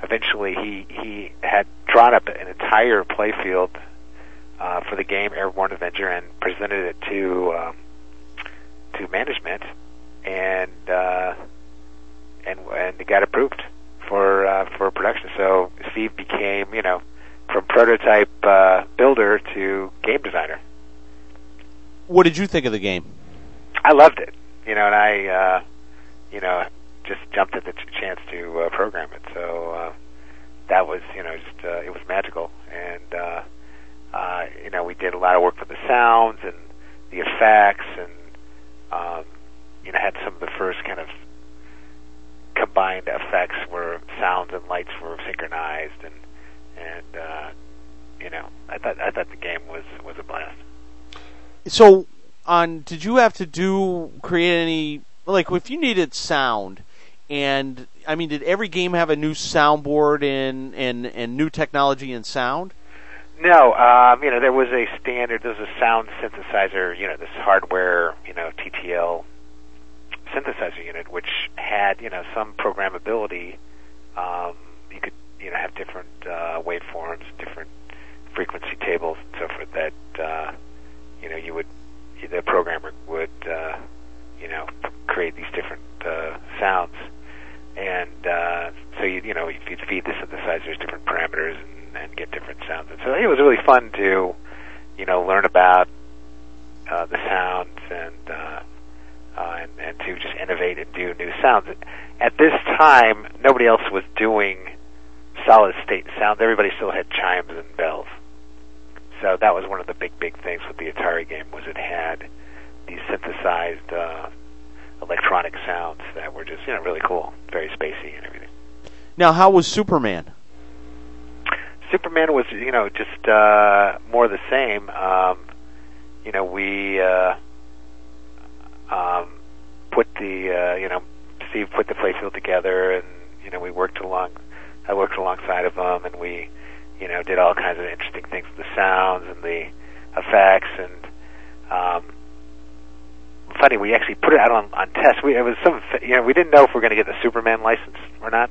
eventually he he had drawn up an entire playfield uh, for the game Airborne Avenger and presented it to um, to management and uh, and and it got approved for uh, for production. So Steve became, you know, from prototype uh, builder to game designer. What did you think of the game? I loved it, you know, and I, uh, you know, just jumped at the ch- chance to uh, program it. So uh, that was, you know, just uh, it was magical, and uh, uh, you know, we did a lot of work for the sounds and the effects, and um, you know, had some of the first kind of combined effects where sounds and lights were synchronized, and and uh, you know, I thought I thought the game was was a blast. So, on did you have to do create any like if you needed sound? And I mean, did every game have a new soundboard and and and new technology and sound? No, um, you know, there was a standard, there was a sound synthesizer, you know, this hardware, you know, TTL synthesizer unit, which had, you know, some programmability. Um, you could, you know, have different uh, waveforms, different frequency tables, and so forth. That, uh, you know, you would, the programmer would, uh, you know, create these different uh, sounds, and uh, so you, you know, you'd feed the synthesizers different parameters and, and get different sounds. And so it was really fun to, you know, learn about uh, the sounds and. Uh, uh, and, and to just innovate and do new sounds. At this time, nobody else was doing solid state sounds. Everybody still had chimes and bells. So that was one of the big, big things with the Atari game was it had these synthesized uh, electronic sounds that were just you know really cool, very spacey and everything. Now, how was Superman? Superman was you know just uh, more the same. Um, you know we. Uh, um, put the uh, you know Steve put the playfield together, and you know we worked along. I worked alongside of him, and we you know did all kinds of interesting things with the sounds and the effects, and um, funny we actually put it out on on test. We it was some you know we didn't know if we were going to get the Superman license or not.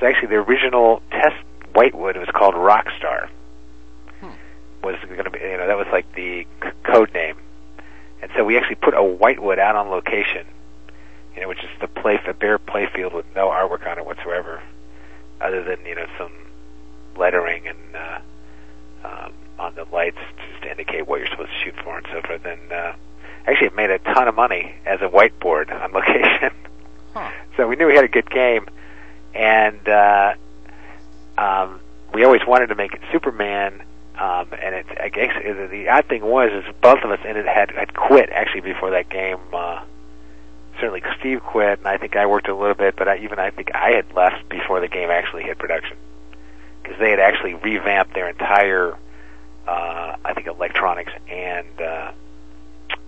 So actually, the original test Whitewood was called Rockstar. Was going to be you know that was like the c- code name and so we actually put a whitewood out on location, you know, which is the play a bare playfield with no artwork on it whatsoever, other than you know some lettering and uh, um, on the lights just to indicate what you're supposed to shoot for and so forth. And uh, actually, it made a ton of money as a whitewood on <laughs> location. Huh. so we knew we had a good game, and uh, um, we always wanted to make it Superman um, and it, I guess uh, the odd thing was is both of us ended had had quit actually before that game. Uh, certainly Steve quit, and I think I worked a little bit, but I, even I think I had left before the game actually hit production because they had actually revamped their entire, uh, I think, electronics and uh,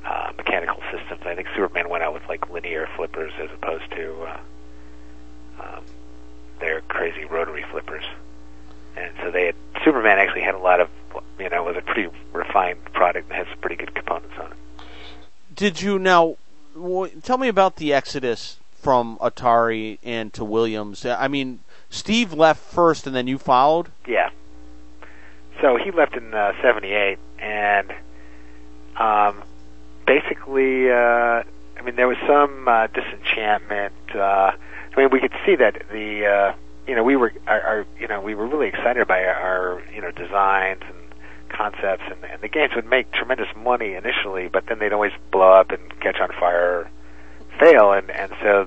uh, mechanical systems. I think Superman went out with like linear flippers as opposed to uh, um, their crazy rotary flippers. And so they had Superman actually had a lot of you know was a pretty refined product and had some pretty good components on it. Did you now tell me about the exodus from Atari and to Williams? I mean, Steve left first, and then you followed. Yeah. So he left in uh, '78, and um, basically, uh, I mean, there was some uh, disenchantment. Uh, I mean, we could see that the uh, you know we were our, our you know we were really excited by our, our you know designs and concepts, and, and the games would make tremendous money initially, but then they'd always blow up and catch on fire, or fail, and and so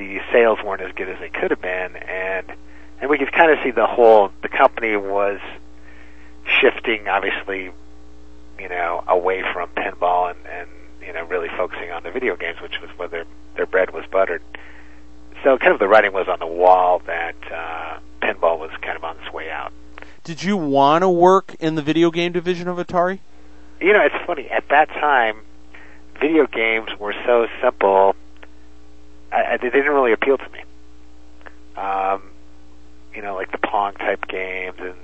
the sales weren't as good as they could have been, and and we could kind of see the whole the company was shifting, obviously, you know, away from pinball and and you know really focusing on the video games, which was where their their bread was buttered. So kind of the writing was on the wall that uh, pinball was kind of on its way out. Did you want to work in the video game division of Atari? You know, it's funny. At that time, video games were so simple; I, I, they didn't really appeal to me. Um, you know, like the Pong type games, and,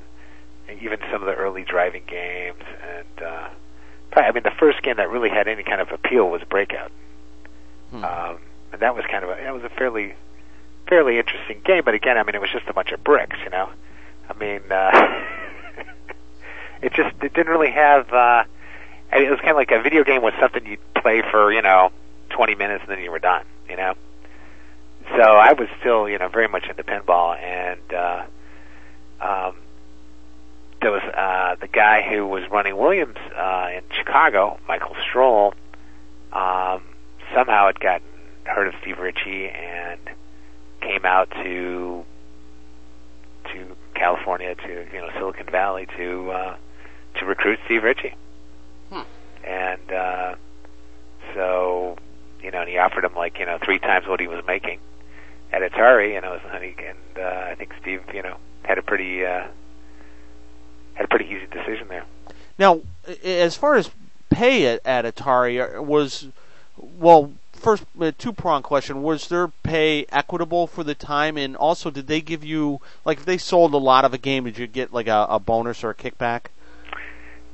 and even some of the early driving games. And uh, probably, I mean, the first game that really had any kind of appeal was Breakout, Hmm. um, and that was kind of a that was a fairly fairly interesting game. But again, I mean, it was just a bunch of bricks. You know, I mean, uh, <laughs> it just it didn't really have. Uh, I mean, it was kind of like a video game was something you'd play for you know 20 minutes and then you were done. You know, so I was still you know very much into pinball and. uh um, there was uh, the guy who was running Williams uh, in Chicago, Michael Stroll. Um, somehow had gotten heard of Steve Ritchie and came out to to California to you know Silicon Valley to uh, to recruit Steve Ritchie. Hmm. And uh, so you know, and he offered him like you know three times what he was making at Atari, you know, was he, and uh, I think Steve you know had a pretty uh, had a pretty easy decision there. Now, as far as pay at, at Atari uh, was, well, first a two prong question: was their pay equitable for the time, and also did they give you like if they sold a lot of a game, did you get like a, a bonus or a kickback?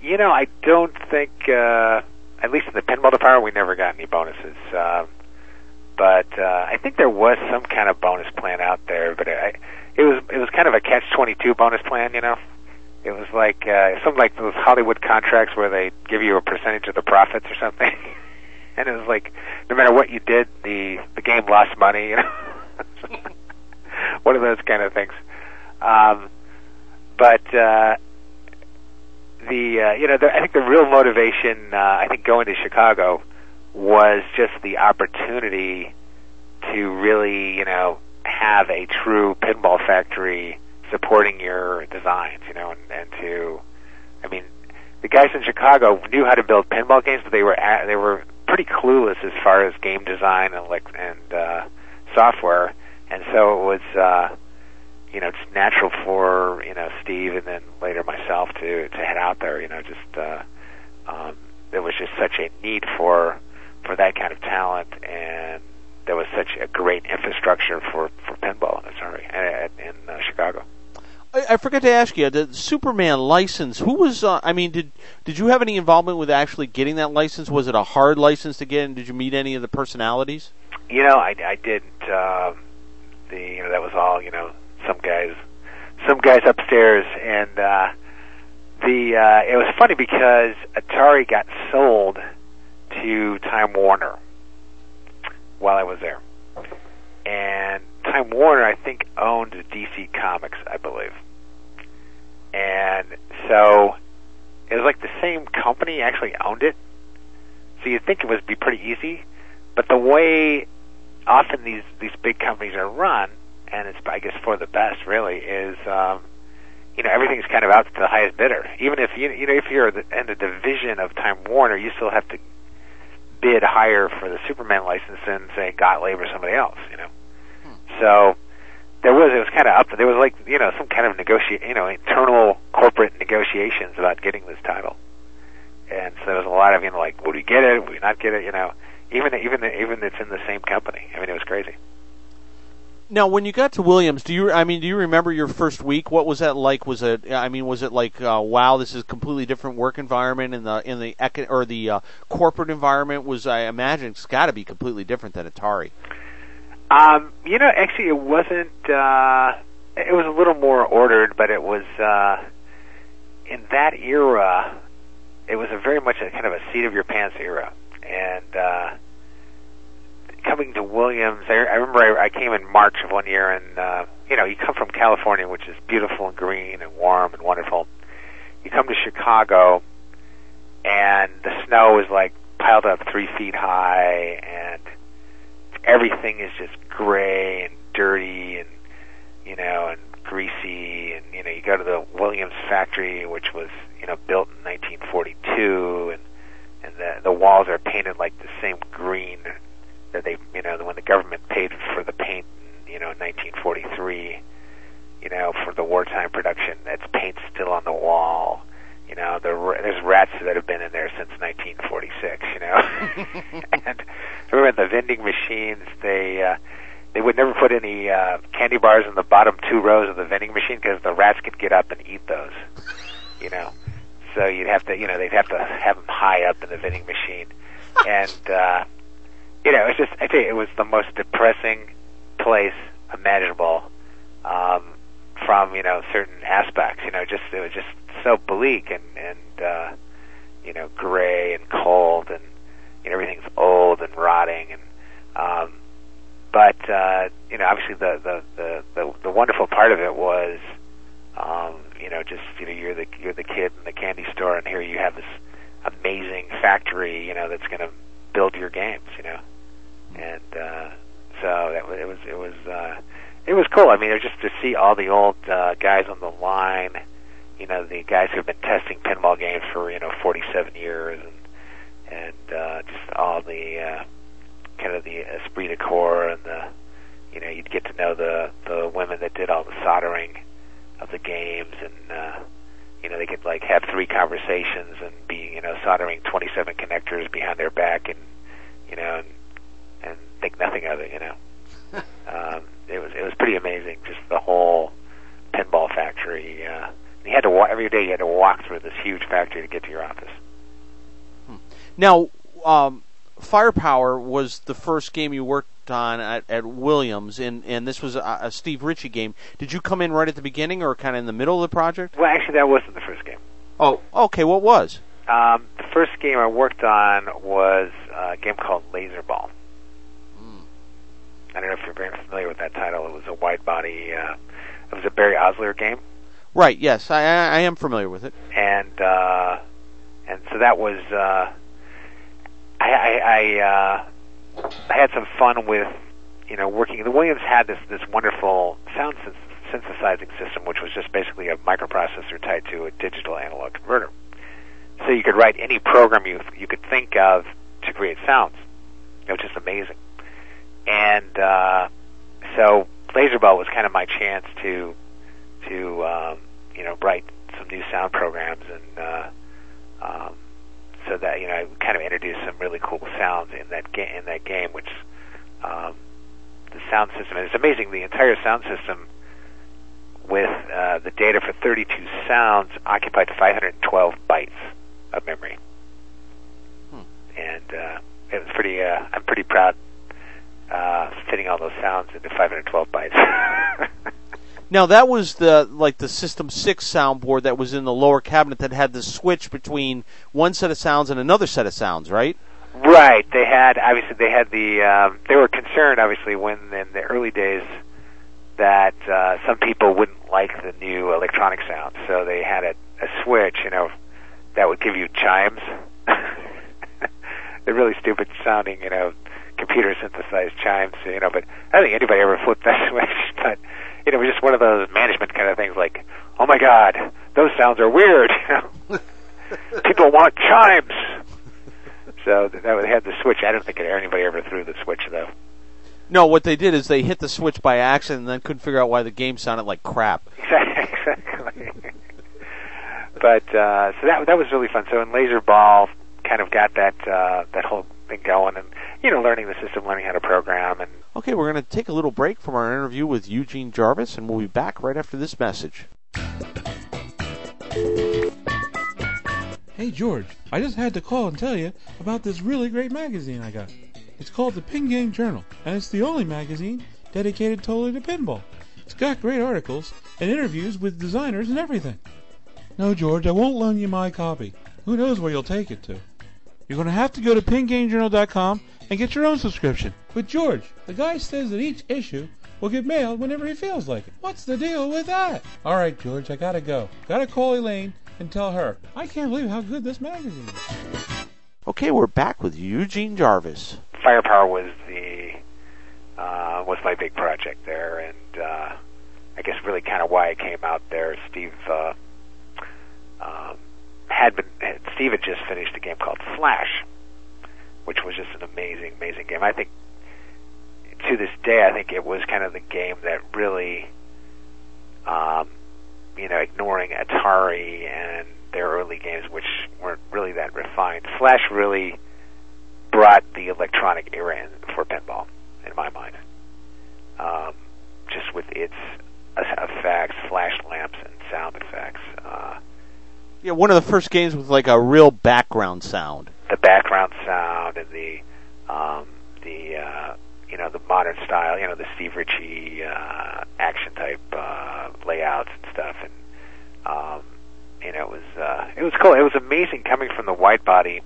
You know, I don't think, uh, at least in the pinball department, we never got any bonuses. Um, but uh, I think there was some kind of bonus plan out there, but I, it was it was kind of a catch twenty two bonus plan. You know, it was like uh, something like those Hollywood contracts where they give you a percentage of the profits or something. <laughs> and it was like no matter what you did, the the game lost money. You know, <laughs> one of those kind of things. Um, but uh, the uh, you know the, I think the real motivation uh, I think going to Chicago was just the opportunity to really you know have a true pinball factory supporting your designs you know and, and to I mean the guys in Chicago knew how to build pinball games but they were at, they were pretty clueless as far as game design and like and uh, software and so it was uh, you know, it's natural for you know Steve and then later myself to to head out there. You know, just uh, um, there was just such a need for for that kind of talent, and there was such a great infrastructure for for pinball. Sorry, at, in uh, Chicago. I, I forgot to ask you the Superman license. Who was? Uh, I mean, did did you have any involvement with actually getting that license? Was it a hard license to get? And did you meet any of the personalities? You know, I, I didn't. Uh, the you know that was all you know some guys some guys upstairs and uh the uh it was funny because Atari got sold to Time Warner while I was there. And Time Warner I think owned DC Comics, I believe. And so it was like the same company actually owned it. So you'd think it would be pretty easy, but the way often these these big companies are run and it's I guess for the best really is um, you know everything's kind of out to the highest bidder. Even if you you know if you're in the division of Time Warner, you still have to bid higher for the Superman license than say Gottlieb or somebody else. You know, hmm. so there was it was kind of up. There was like you know some kind of negotiate you know internal corporate negotiations about getting this title, and so there was a lot of you know like would we get it, would we not get it, you know. Even even even it's in the same company. I mean, it was crazy. Now, when you got to Williams, do you? I mean, do you remember your first week? What was that like? Was it? I mean, was it like, uh, wow, this is a completely different work environment, in the in the eco- or the uh, corporate environment was? I imagine it's got to be completely different than Atari. Um, you know, actually, it wasn't. Uh, it was a little more ordered, but it was uh, in that era. It was a very much a kind of a seat of your pants era, and uh, coming to Williams, I, I remember I, I came in March of one year, and uh, you know, you come from California, which is beautiful and green and warm and wonderful. You come to Chicago, and the snow is like piled up three feet high, and everything is just gray and dirty and you know and greasy and you know you go to the Williams factory which was you know built in 1942 and and the the walls are painted like the same green that they you know when the government paid for the paint you know in 1943 you know for the wartime production that's paint still on the wall. You know the, there's rats that have been in there since 1946 you know? <laughs> And remember the vending machines they uh they would never put any uh candy bars in the bottom two rows of the vending machine because the rats could get up and eat those you know? So you'd have to you know they'd have to have them high up in the vending machine. <laughs> And uh you know it's just I you it was the most depressing place imaginable um from you know certain aspects. You know just it was just so bleak and and uh you know gray and cold and you know, everything's old and rotting and um but uh you know obviously the the the the, the wonderful part of it was um you know just you know you're the you're the kid in the candy store and here you have this amazing factory you know that's going to build your games you know and uh so that was it was it was uh it was cool. I mean it was just to see all the old uh guys on the line you know the guys who've been testing pinball games for you know 47 years and and uh, just all the uh, kind of the esprit de corps and the you know you'd get to know the the women that did all the soldering of the games and uh, you know they could like have three conversations and be you know soldering 27 connectors behind their back and you know and, and think nothing of it you know um, it was it was pretty amazing just the whole pinball factory uh, you had to walk every day you had to walk through this huge factory to get to your office Now, um, Firepower was the first game you worked on at, at Williams, and, and this was a, a Steve Ritchie game. Did you come in right at the beginning or kind of in the middle of the project? well actually that wasn't the first game Oh, okay. What was? Um, the first game I worked on was a game called Laser Ball. I don't know if you're very familiar with that title. It was a wide body. Uh, it was a Barry Oursler game, Right. Yes, I, I am familiar with it. and uh, and so that was. Uh, I I, I, uh, I had some fun with you know working. The Williams had this this wonderful sound syn- synthesizing system, which was just basically a microprocessor tied to a digital analog converter. So you could write any program you you could think of to create sounds. It was just amazing. And uh, so Laserball was kind of my chance to to um, you know write some new sound programs and uh, um, so that you know I kind of introduced some really cool sounds in that game in that game, which um, the sound system. And it's amazing the entire sound system with uh, the data for 32 sounds occupied 512 bytes of memory, and uh, it was pretty. Uh, I'm pretty proud uh, fitting all those sounds into 512 bytes. <laughs> Now that was the like the System Six soundboard that was in the lower cabinet that had the switch between one set of sounds and another set of sounds, right? Right. They had obviously they had the um, they were concerned obviously when in the early days that uh, some people wouldn't like the new electronic sound, so they had a, a switch, you know, that would give you chimes. <laughs> They're really stupid sounding, you know, computer synthesized chimes, you know. But I don't think anybody ever flipped that <laughs> switch. But you know, it was just one of those management kind of things, like, oh my God, those sounds are weird. You <laughs> know, people want chimes. So that they had the switch. I don't think anybody ever threw the switch though. No, what they did is they hit the switch by accident and then couldn't figure out why the game sounded like crap. <laughs> exactly. but uh, so that that was really fun. So in Laser Ball, kind kind of got that uh, that whole thing going, and you know, learning the system, learning how to program, and Okay, we're going to take a little break from our interview with Eugene Jarvis, and we'll be back right after this message. Hey George, I just had to call and tell you about this really great magazine I got. It's called the Pin Game Journal, and it's the only magazine dedicated totally to pinball. It's got great articles and interviews with designers and everything. No, George, I won't loan you my copy. Who knows where you'll take it to? You're going to have to go to pingamejournal.com and get your own subscription. But George, the guy says that each issue will get mailed whenever he feels like it. What's the deal with that? All right, George, I gotta go. Gotta call Elaine and tell her. I can't believe how good this magazine is. Okay, we're back with Eugene Jarvis. Firepower was the uh, was my big project there, and uh, I guess really kind of why I came out there. Steve uh, had been Steve had just finished a game called Flash, which was just an amazing, amazing game. I think to this day, I think it was kind of the game that really, um, you know, ignoring Atari and their early games, which weren't really that refined. Flash really brought the electronic era in for pinball, in my mind. Um, just with its effects, flash lamps, and sound effects. Uh, Yeah, one of the first games with like a real background sound. the background sound and the um, the uh, you know the modern style, you know the Steve Ritchie uh, action type uh, layouts and stuff, and um, you know it was uh, it was cool. It was amazing coming from the wide body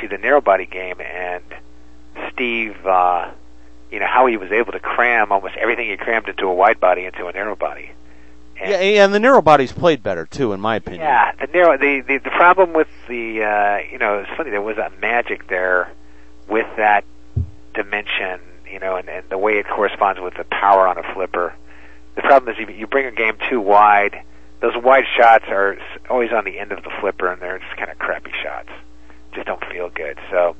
to the narrow body game, and Steve, uh, you know how he was able to cram almost everything he crammed into a wide body into a narrow body. And- Yeah, and the narrow bodies played better too, in my opinion. yeah, the narrow the, the the problem with the uh, you know it's funny there was a magic there with that dimension you know and, and the way it corresponds with the power on a flipper. The problem is if you bring a game too wide, those wide shots are always on the end of the flipper and they're just kind of crappy shots. Just don't feel good. So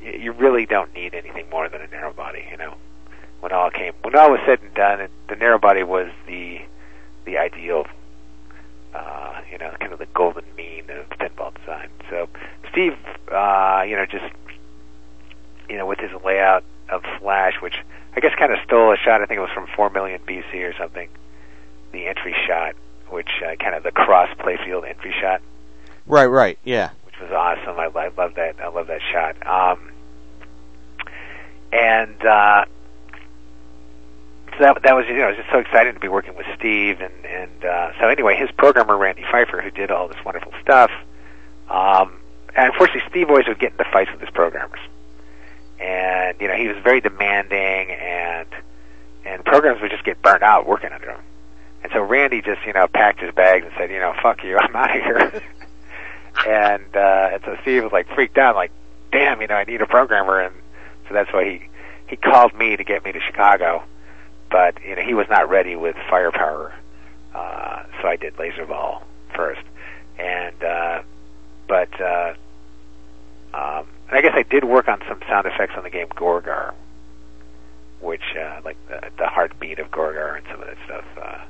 you really don't need anything more than a narrow body. You know, when all came when all was said and done, it, the narrow body was the the ideal uh, you know, kind of the golden mean of pinball design. So Steve, uh, you know, just you know, with his layout of Flash, which I guess kind of stole a shot. I think it was from four million BC or something. The entry shot, which uh, kind of the cross playfield entry shot, Right, right, yeah. which was awesome. I, I love that. I love that shot. Um, and uh, so that that was you know I was just so excited to be working with Steve and and uh, so anyway his programmer Randy Pfeiffer who did all this wonderful stuff. Um, and unfortunately, Steve always would get into fights with his programmers, and you know he was very demanding, and and programs would just get burnt out working under him. And so Randy just you know packed his bags and said, you know, fuck you, <laughs> I'm out of here. and uh, and so Steve was like freaked out, like, damn, you know, I need a programmer, and so that's why he he called me to get me to Chicago, but you know he was not ready with firepower, uh, so I did laser ball first, and uh, but uh, um, and I guess I did work on some sound effects on the game Gorgar, which uh, like the, the heartbeat of Gorgar and some of that stuff. Uh,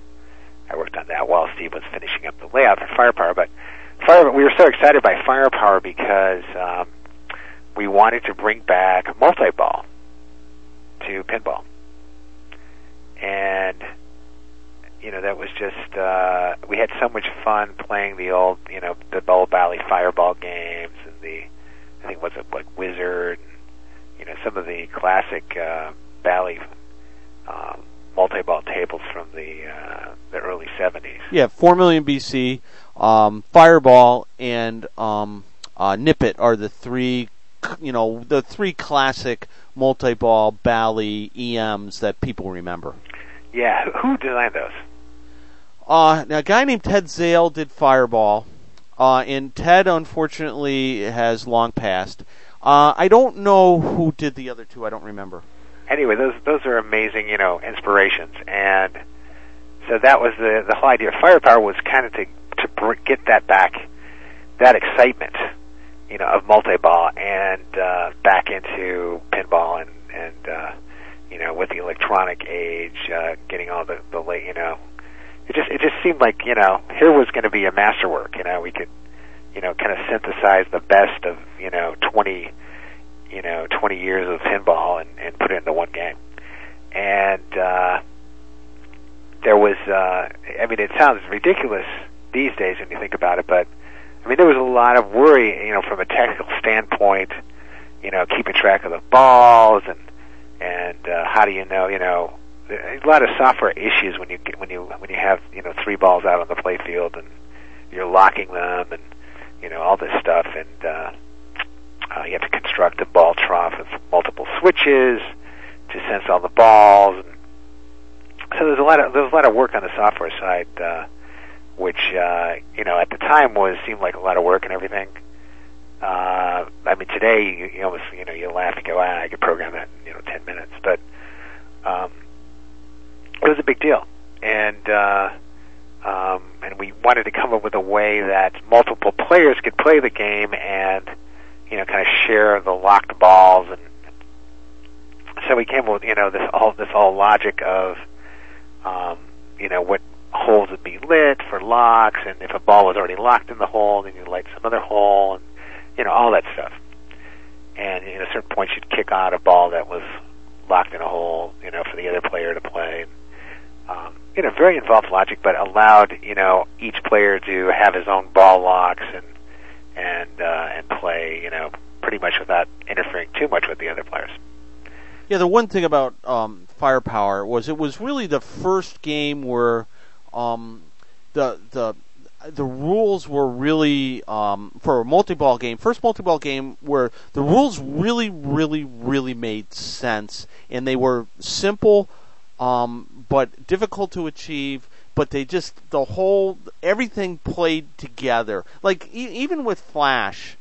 I worked on that while Steve was finishing up the layout for Firepower. But Fire, we were so excited by Firepower because um, we wanted to bring back multi-ball to pinball, and you know that was just uh, we had so much fun playing the old you know the Bowl Valley Fireball games and the I think what's it like Wizard, and, you know some of the classic uh, Bally um, multi-ball tables from the uh, the early '70s. Yeah, 4 million BC, um, Fireball, and um, uh, Nip-It are the three, you know, the three classic multi-ball Bally EMs that people remember. Yeah, who designed those? Uh, now, a guy named Ted Zale did Fireball, uh, and Ted unfortunately has long passed. Uh, I don't know who did the other two. I don't remember. Anyway, those those are amazing, you know, inspirations, and so that was the the whole idea. of Firepower was kind of to to br- get that back, that excitement, you know, of multi-ball and uh, back into pinball and and uh, you know with the electronic age, uh, getting all the the late, you know, it just it just seemed like you know here was going to be a masterwork. You know, we could you know, kind of synthesize the best of you know 20, you know, 20 years of pinball and, and put it into one game. And uh, there was, uh, I mean, it sounds ridiculous these days when you think about it, but I mean, there was a lot of worry, you know, from a technical standpoint, you know, keeping track of the balls and and uh, how do you know, you know, a lot of software issues when you get, when you when you have you know three balls out on the play field and you're locking them and you know all this stuff and uh, uh, you have to construct a ball trough with multiple switches to sense all the balls. And so there's a lot of there's a lot of work on the software side, uh, which uh, you know at the time was seemed like a lot of work and everything. Uh, I mean, today you, you almost you know you laugh and go, ah, I could program that in you know ten minutes, but um, it was a big deal, and uh, um, and we wanted to come up with a way that multiple players could play the game and you know kind of share the locked balls, and so we came up with you know this all this all logic of um, you know what holes would be lit for locks, and if a ball was already locked in the hole, then you light some other hole, and you know all that stuff. And at a certain point, you'd kick out a ball that was locked in a hole, you know, for the other player to play. Um, you know, very involved logic, but allowed you know each player to have his own ball locks and and uh, and play, you know, pretty much without interfering too much with the other players. Yeah, the one thing about um, Firepower was it was really the first game where um, the the the rules were really um, for a multi-ball game, first multi-ball game where the rules really, really, really made sense, and they were simple, um, but difficult to achieve. But they just the whole everything played together. Like e- even with Flash,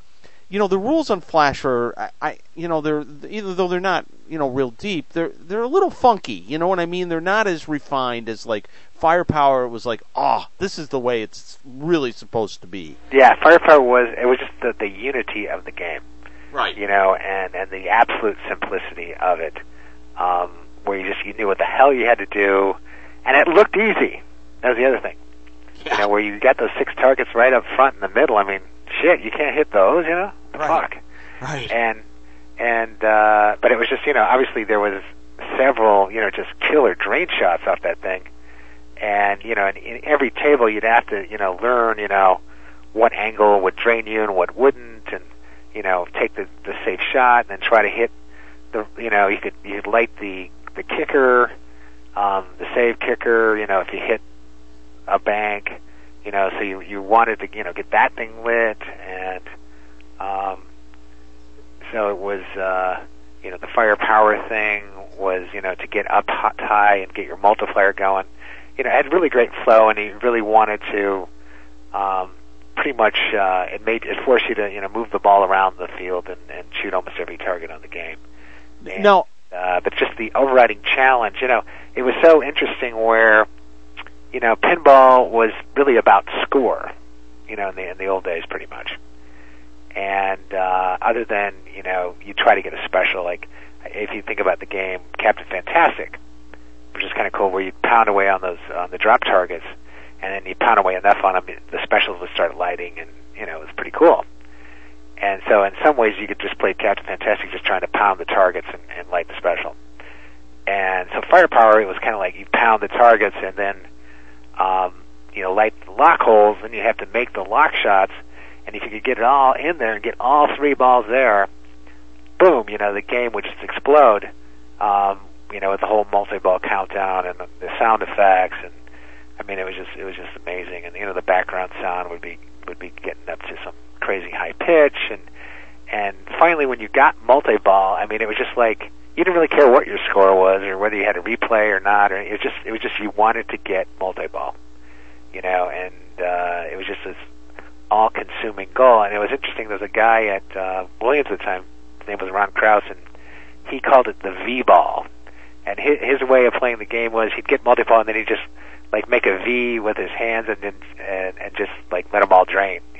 you know the rules on Flash are I, I you know they're even though they're not you know real deep, they're they're a little funky. You know what I mean? They're not as refined as like Firepower was like, oh, this is the way it's really supposed to be. Yeah, Firepower was it was just the, the unity of the game, Right. you know, and and the absolute simplicity of it, um, where you just you knew what the hell you had to do, and it looked easy. That was the other thing, Yeah. you know, where you got those six targets right up front in the middle. I mean, shit, you can't hit those, you know, the Right. fuck, Right. and and uh, but it was just you know obviously there was several you know just killer drain shots off that thing, and you know in, in every table you'd have to you know learn you know what angle would drain you and what wouldn't, and you know take the the safe shot and then try to hit the you know you could you could light the the kicker, um, the save kicker. You know if you hit a bank, you know so you you wanted to you know get that thing lit and um, so it was uh, you know the firepower thing was you know to get up hot high and get your multiplier going. You know, it had really great flow, and he really wanted to um, pretty much uh, it made it forced you to you know move the ball around the field and, and shoot almost every target on the game. And, No, uh, but just the overriding challenge, you know, it was so interesting where, you know, pinball was really about score, you know, in the in the old days, pretty much. And uh, other than you know, you try to get a special, like if you think about the game Captain Fantastic, which is kind of cool, where you pound away on those on the drop targets, and then you pound away enough on them, the specials would start lighting, and you know, it was pretty cool. And so, in some ways, you could just play Captain Fantastic, just trying to pound the targets and, and light the special. And so, Firepower, it was kind of like you pound the targets and then, um, you know, light the lock holes. Then you have to make the lock shots. And if you could get it all in there and get all three balls there, boom, you know, the game would just explode. Um, you know, with the whole multi-ball countdown and the, sound effects, and I mean, it was just it was just amazing. And you know, the background sound would be would be getting up to some crazy high pitch, and and finally, when you got multi-ball, I mean, it was just like you didn't really care what your score was or whether you had a replay or not, or it was just it was just you wanted to get multi-ball, you know, and uh, it was just this all-consuming goal. And it was interesting. There was a guy at uh, Williams at the time. His name was Ron Kraus, and he called it the V-ball. And his, his way of playing the game was he'd get multi-ball and then he'd just like make a V with his hands and then and, and just like let them all drain. <laughs>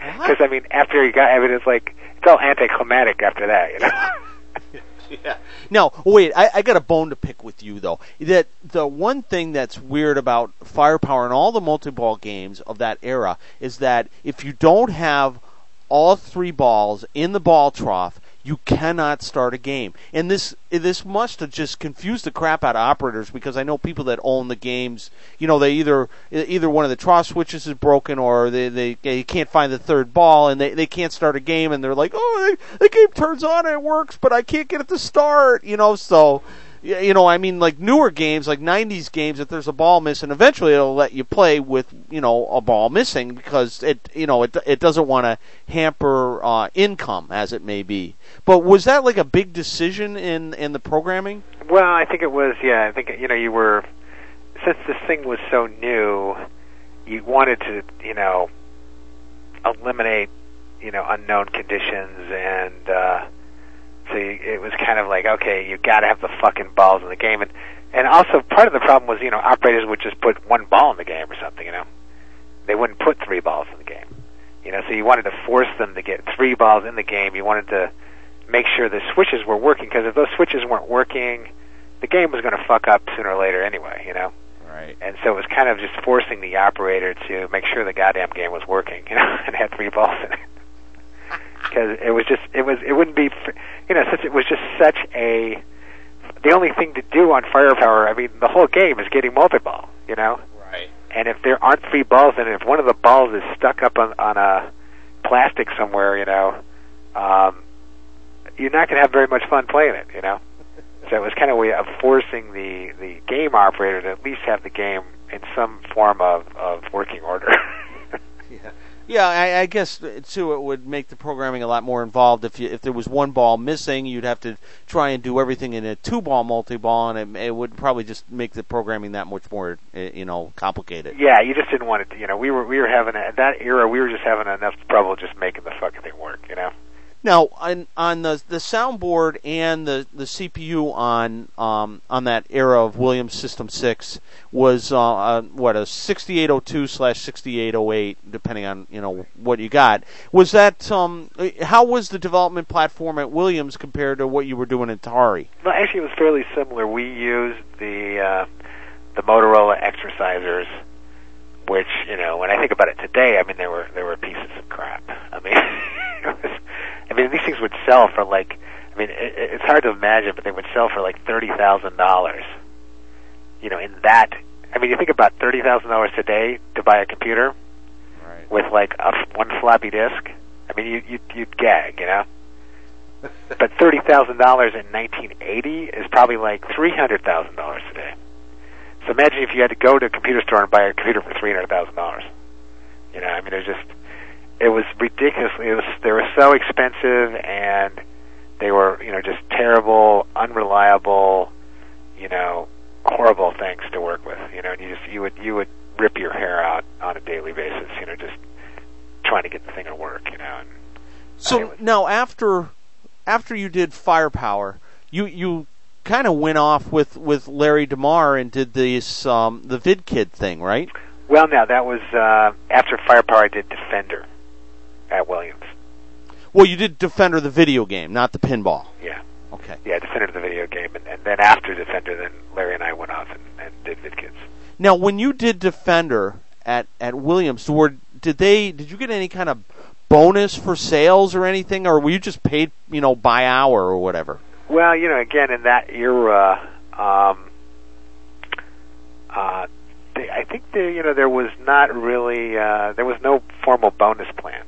Because I mean, after he got, I mean, it's like it's all anticlimactic after that, you know. <laughs> <laughs> Yeah. Now, wait, I, I got a bone to pick with you though. That the one thing that's weird about Firepower and all the multi-ball games of that era is that if you don't have all three balls in the ball trough, you cannot start a game. And this this must have just confused the crap out of operators because I know people that own the games. You know, they either either one of the trough switches is broken or they they, they can't find the third ball and they they can't start a game and they're like, oh, the game turns on and it works, but I can't get it to start. You know, so you know, I mean, like newer games, like '90s games, if there's a ball missing, eventually it'll let you play with, you know, a ball missing because it, you know, it it doesn't want to hamper uh, income as it may be. But was that like a big decision in in the programming? Well, I think it was. Yeah, I think you know you were since this thing was so new, you wanted to, you know, eliminate, you know, unknown conditions and. uh so you, it was kind of like, okay, you got to have the fucking balls in the game, and and also part of the problem was, you know, operators would just put one ball in the game or something, you know, they wouldn't put three balls in the game, you know. So you wanted to force them to get three balls in the game. You wanted to make sure the switches were working because if those switches weren't working, the game was going to fuck up sooner or later anyway, you know. Right. And so it was kind of just forcing the operator to make sure the goddamn game was working, <laughs> you know, and had three balls in it because it was just it was it wouldn't be you know since it was just such a the only thing to do on firepower I mean the whole game is getting multi-ball you know? Right. And if there aren't three balls it if one of the balls is stuck up on on a plastic somewhere you know um you're not going to have very much fun playing it you know? <laughs> So it was kind of a way of forcing the the game operator to at least have the game in some form of of working order. <laughs> Yeah yeah, I, I guess too it would make the programming a lot more involved. If you, if there was one ball missing, you'd have to try and do everything in a two ball multi ball, and it, it would probably just make the programming that much more eh, you know complicated. Yeah, you just didn't want. To, you know, we were we were having a, that era. We were just having enough trouble just making the fucking thing work. You know. Now, on, on the the soundboard and the, the CPU on um, on that era of Williams System Six was uh, uh, what a 6802 slash 6808, depending on you know what you got. Was that um, how was the development platform at Williams compared to what you were doing at Atari? Well, actually, it was fairly similar. We used the uh, the Motorola EXORcisers, which you know, when I think about it today, I mean, they were they were pieces of crap. I mean. <laughs> it was, mean, these things would sell for like, I mean, it, it's hard to imagine, but they would sell for like thirty thousand dollars. You know, in that, I mean, you think about thirty thousand dollars today to buy a computer right. with like a one floppy disk. I mean, you you'd, you'd gag, you know. <laughs> but thirty thousand dollars in nineteen eighty is probably like three hundred thousand dollars today. So imagine if you had to go to a computer store and buy a computer for three hundred thousand dollars. You know, I mean, it was just it was ridiculously it was they were so expensive and they were you know just terrible unreliable you know horrible things to work with you know and you just you would you would rip your hair out on a daily basis you know just trying to get the thing to work you know and so was, now after after you did firepower you you kind of went off with with Larry DeMar and did this um the VidKid thing right? Well now that was uh after firepower I did Defender at Williams. Well, you did Defender the video game, not the pinball. Yeah. Okay. Yeah, Defender the video game, and, and then after Defender, then Larry and I went off and, and did Vid Kidz. Now, when you did Defender at at Williams, were did they did you get any kind of bonus for sales or anything, or were you just paid you know by hour or whatever? Well, you know, again in that era, um, uh, they, I think there you know there was not really uh, there was no formal bonus plan.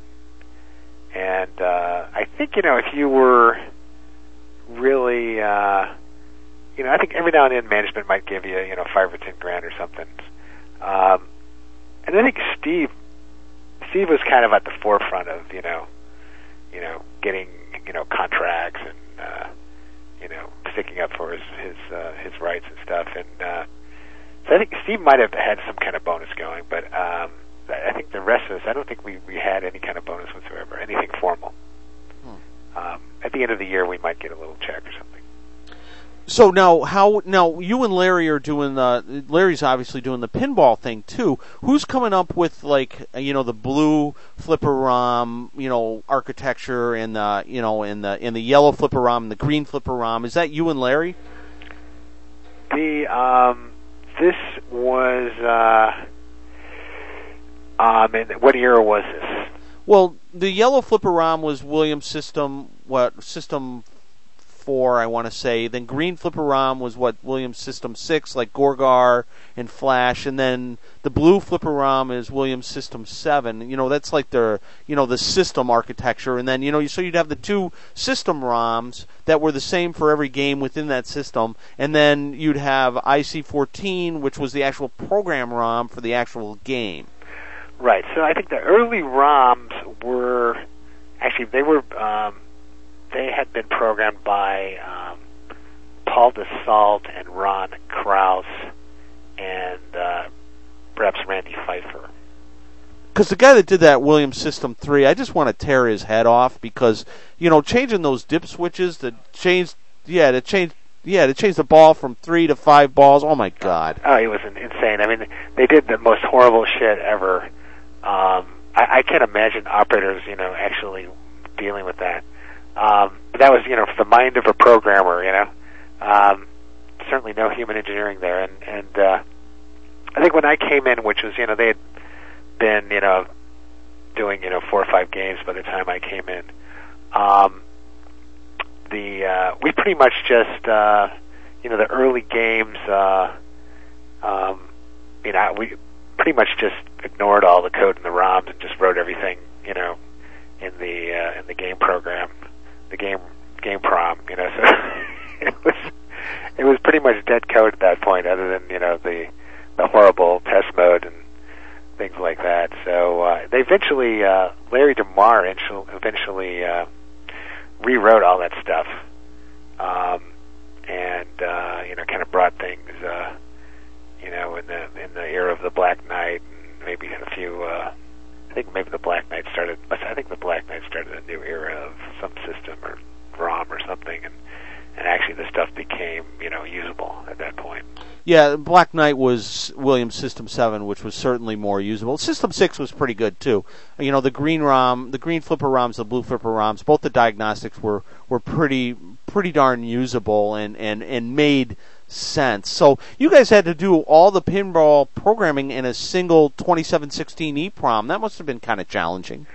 And uh, I think you know if you were really, uh, you know, I think every now and then management might give you you know five or ten grand or something. Um, and I think Steve, Steve was kind of at the forefront of you know, you know, getting you know contracts and uh, you know sticking up for his his uh, his rights and stuff. And uh, so I think Steve might have had some kind of bonus going, but. Um, I think the rest of us, I don't think we, we had any kind of bonus whatsoever, anything formal. Hmm. Um, at the end of the year, we might get a little check or something. So now, how now you and Larry are doing the Larry's obviously doing the pinball thing too. Who's coming up with like you know the blue flipper ROM, you know architecture, and the you know in the in the yellow flipper ROM, and the green flipper ROM? Is that you and Larry? The um, this was uh, um, and what era was this? Well, the yellow flipper ROM was Williams System what System four, I want to say. Then Green Flipper ROM was what Williams System six, like Gorgar and Flash, and then the Blue Flipper ROM is Williams System seven. You know, that's like their you know the system architecture, and then you know so you'd have the two system ROMs that were the same for every game within that system, and then you'd have IC14, which was the actual program ROM for the actual game. Right. So I think the early ROMs were actually they were um, they had been programmed by um, Paul Dussault and Ron Crouse and uh, perhaps Randy Pfeiffer. Because the guy that did that Williams System 3, I just want to tear his head off because, you know, changing those dip switches to change, yeah, to change, yeah, to change the ball from three to five balls. Oh my God! Oh, it was insane. I mean, they did the most horrible shit ever. Um, I, I can't imagine operators, you know, actually dealing with that. Um, but that was, you know, the mind of a programmer, you know. Um, certainly no human engineering there. And, and uh, I think when I came in, which was, you know, they had been, you know, doing, you know, four or five games by the time I came in. Um, the uh, we pretty much just, uh, you know, the early games. Uh, um, you know, we pretty much just ignored all the code in the ROMs and just wrote everything, you know, in the uh, in the game program the game game prom. You know, <laughs> so it was it was pretty much dead code at that point, other than you know the the horrible test mode and things like that. So uh, they eventually uh, Larry DeMar eventually uh, rewrote all that stuff, um, and uh, you know kind of brought things uh, you know in the in the era of the Black Knight and maybe a few. Uh, I think maybe the Black Knight started. I think the Black Knight started a new era of some system or ROM or something, and and actually the stuff became you know usable at that point. Yeah, Black Knight was Williams System Seven, which was certainly more usable. System Six was pretty good too. You know, the green ROM, the green flipper ROMs, the blue flipper ROMs, both the diagnostics were were pretty pretty darn usable and and and made sense. So you guys had to do all the pinball programming in a single 2716 EEPROM. That must have been kind of challenging.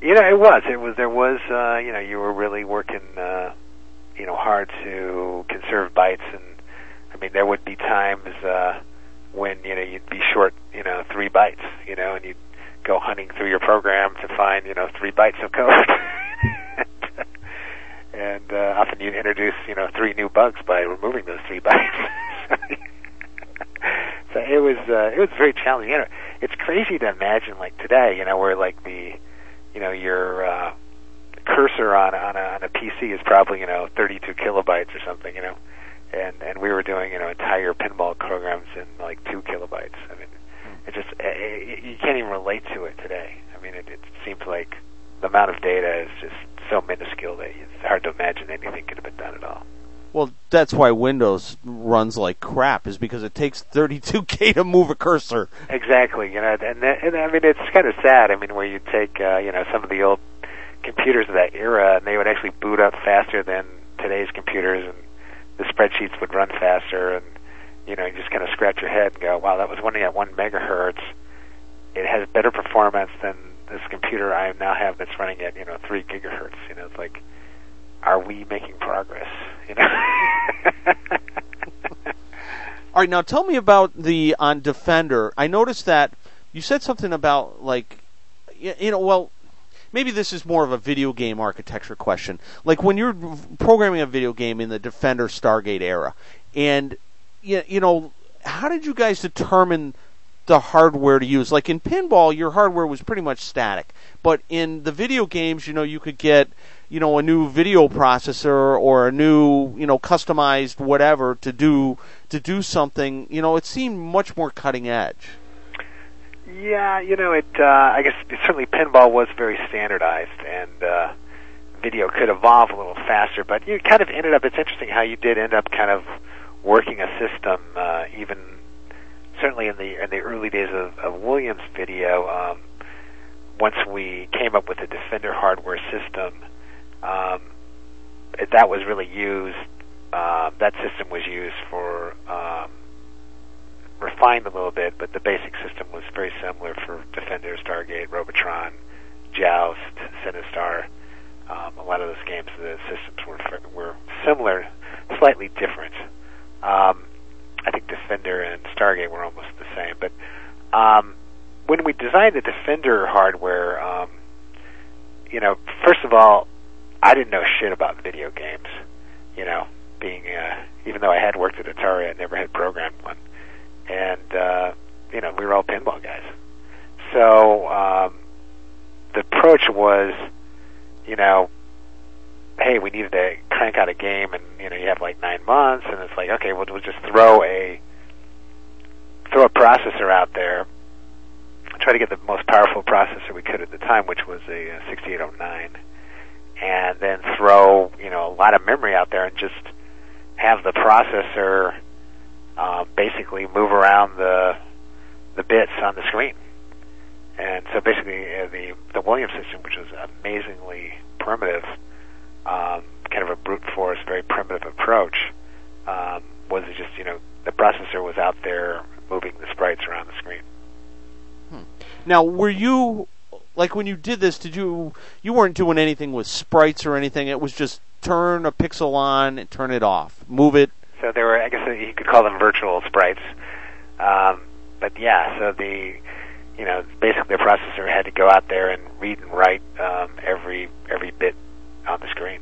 You know, it was. It was. There was. Uh, you know, you were really working. Uh, you know, hard to conserve bytes, and I mean, there would be times uh, when you know you'd be short. You know, three bytes. You know, and you'd go hunting through your program to find you know three bytes of code. <laughs> and uh, often you introduce you know three new bugs by removing those three <laughs> bytes. so it was uh, it was very challenging. You know, it's crazy to imagine like today, you know, where like the you know your uh, cursor on on a, on a PC is probably you know 32 kilobytes or something, you know, and and we were doing you know entire pinball programs in like two kilobytes. I mean, it just it, it, you can't even relate to it today. I mean, it, it seems like the amount of data is just so minuscule that it's hard to imagine anything could have been done at all. Well, that's why Windows runs like crap, is because it takes 32k to move a cursor. Exactly, you know, and, and I mean it's kind of sad. I mean, where you take uh, you know some of the old computers of that era, and they would actually boot up faster than today's computers, and the spreadsheets would run faster, and you know, you just kind of scratch your head and go, "Wow, that was running at one megahertz. It has better performance than this computer I now have that's running at you know three gigahertz. You know, it's like, are we making progress? You know. <laughs> All right, now tell me about the on Defender. I noticed that you said something about like, you know, well, maybe this is more of a video game architecture question. Like when you're programming a video game in the Defender Stargate era, and you know, how did you guys determine the hardware to use. Like in pinball, your hardware was pretty much static. But in the video games, you know, you could get, you know, a new video processor or a new, you know, customized whatever to do to do something. You know, it seemed much more cutting edge. Yeah, you know, it. Uh, I guess certainly pinball was very standardized, and uh, video could evolve a little faster. But you kind of ended up. It's interesting how you did end up kind of working a system, uh, even certainly in the in the early days of, of Williams Video. Um, once we came up with the Defender hardware system, um, that was really used. Uh, that system was used for um, refined a little bit, but the basic system was very similar for Defender, Stargate, Robotron, Joust, Sinistar. Um, a lot of those games, the systems were were similar, slightly different. Um, I think Defender and Stargate were almost the same, but um, when we designed the Defender hardware, um, you know, first of all, I didn't know shit about video games. You know, being uh, even though I had worked at Atari, I never had programmed one, and uh, you know, we were all pinball guys. So um, the approach was, you know, hey, we needed to crank out a game, and you know, you have like nine months, and it's like, okay, we'll, we'll just throw a throw a processor out there, try to get the most powerful processor we could at the time, which was a, uh 6809, and then throw you know a lot of memory out there, and just have the processor uh, basically move around the the bits on the screen. And so basically, uh, the the Williams system, which was amazingly primitive, um, kind of a brute force, very primitive approach, um, was it just you know the processor was out there moving the sprites around the screen. Now, were you like when you did this? Did you you weren't doing anything with sprites or anything? It was just turn a pixel on and turn it off, move it. So there were, I guess you could call them virtual sprites. Um, but yeah, so the, you know, basically the processor had to go out there and read and write um, every every bit on the screen.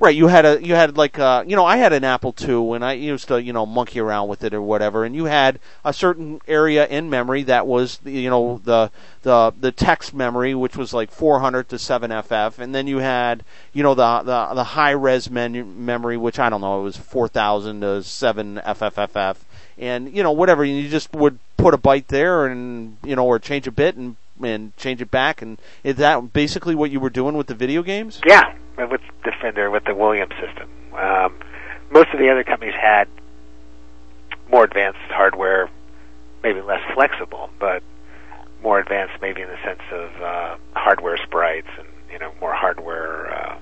Right, you had a you had like uh you know I had an Apple II and I used to you know monkey around with it or whatever and you had a certain area in memory that was you know the the the text memory which was like 400 to 7FF and then you had you know the the the high res menu memory which I don't know it was 4000 to 7FFFF and you know whatever you just would put a byte there and you know or change a bit and and change it back and is that basically what you were doing with the video games? Yeah, with Defender, with the Williams system. Um, most of the other companies had more advanced hardware, maybe less flexible, but more advanced maybe in the sense of uh, hardware sprites and you know more hardware uh,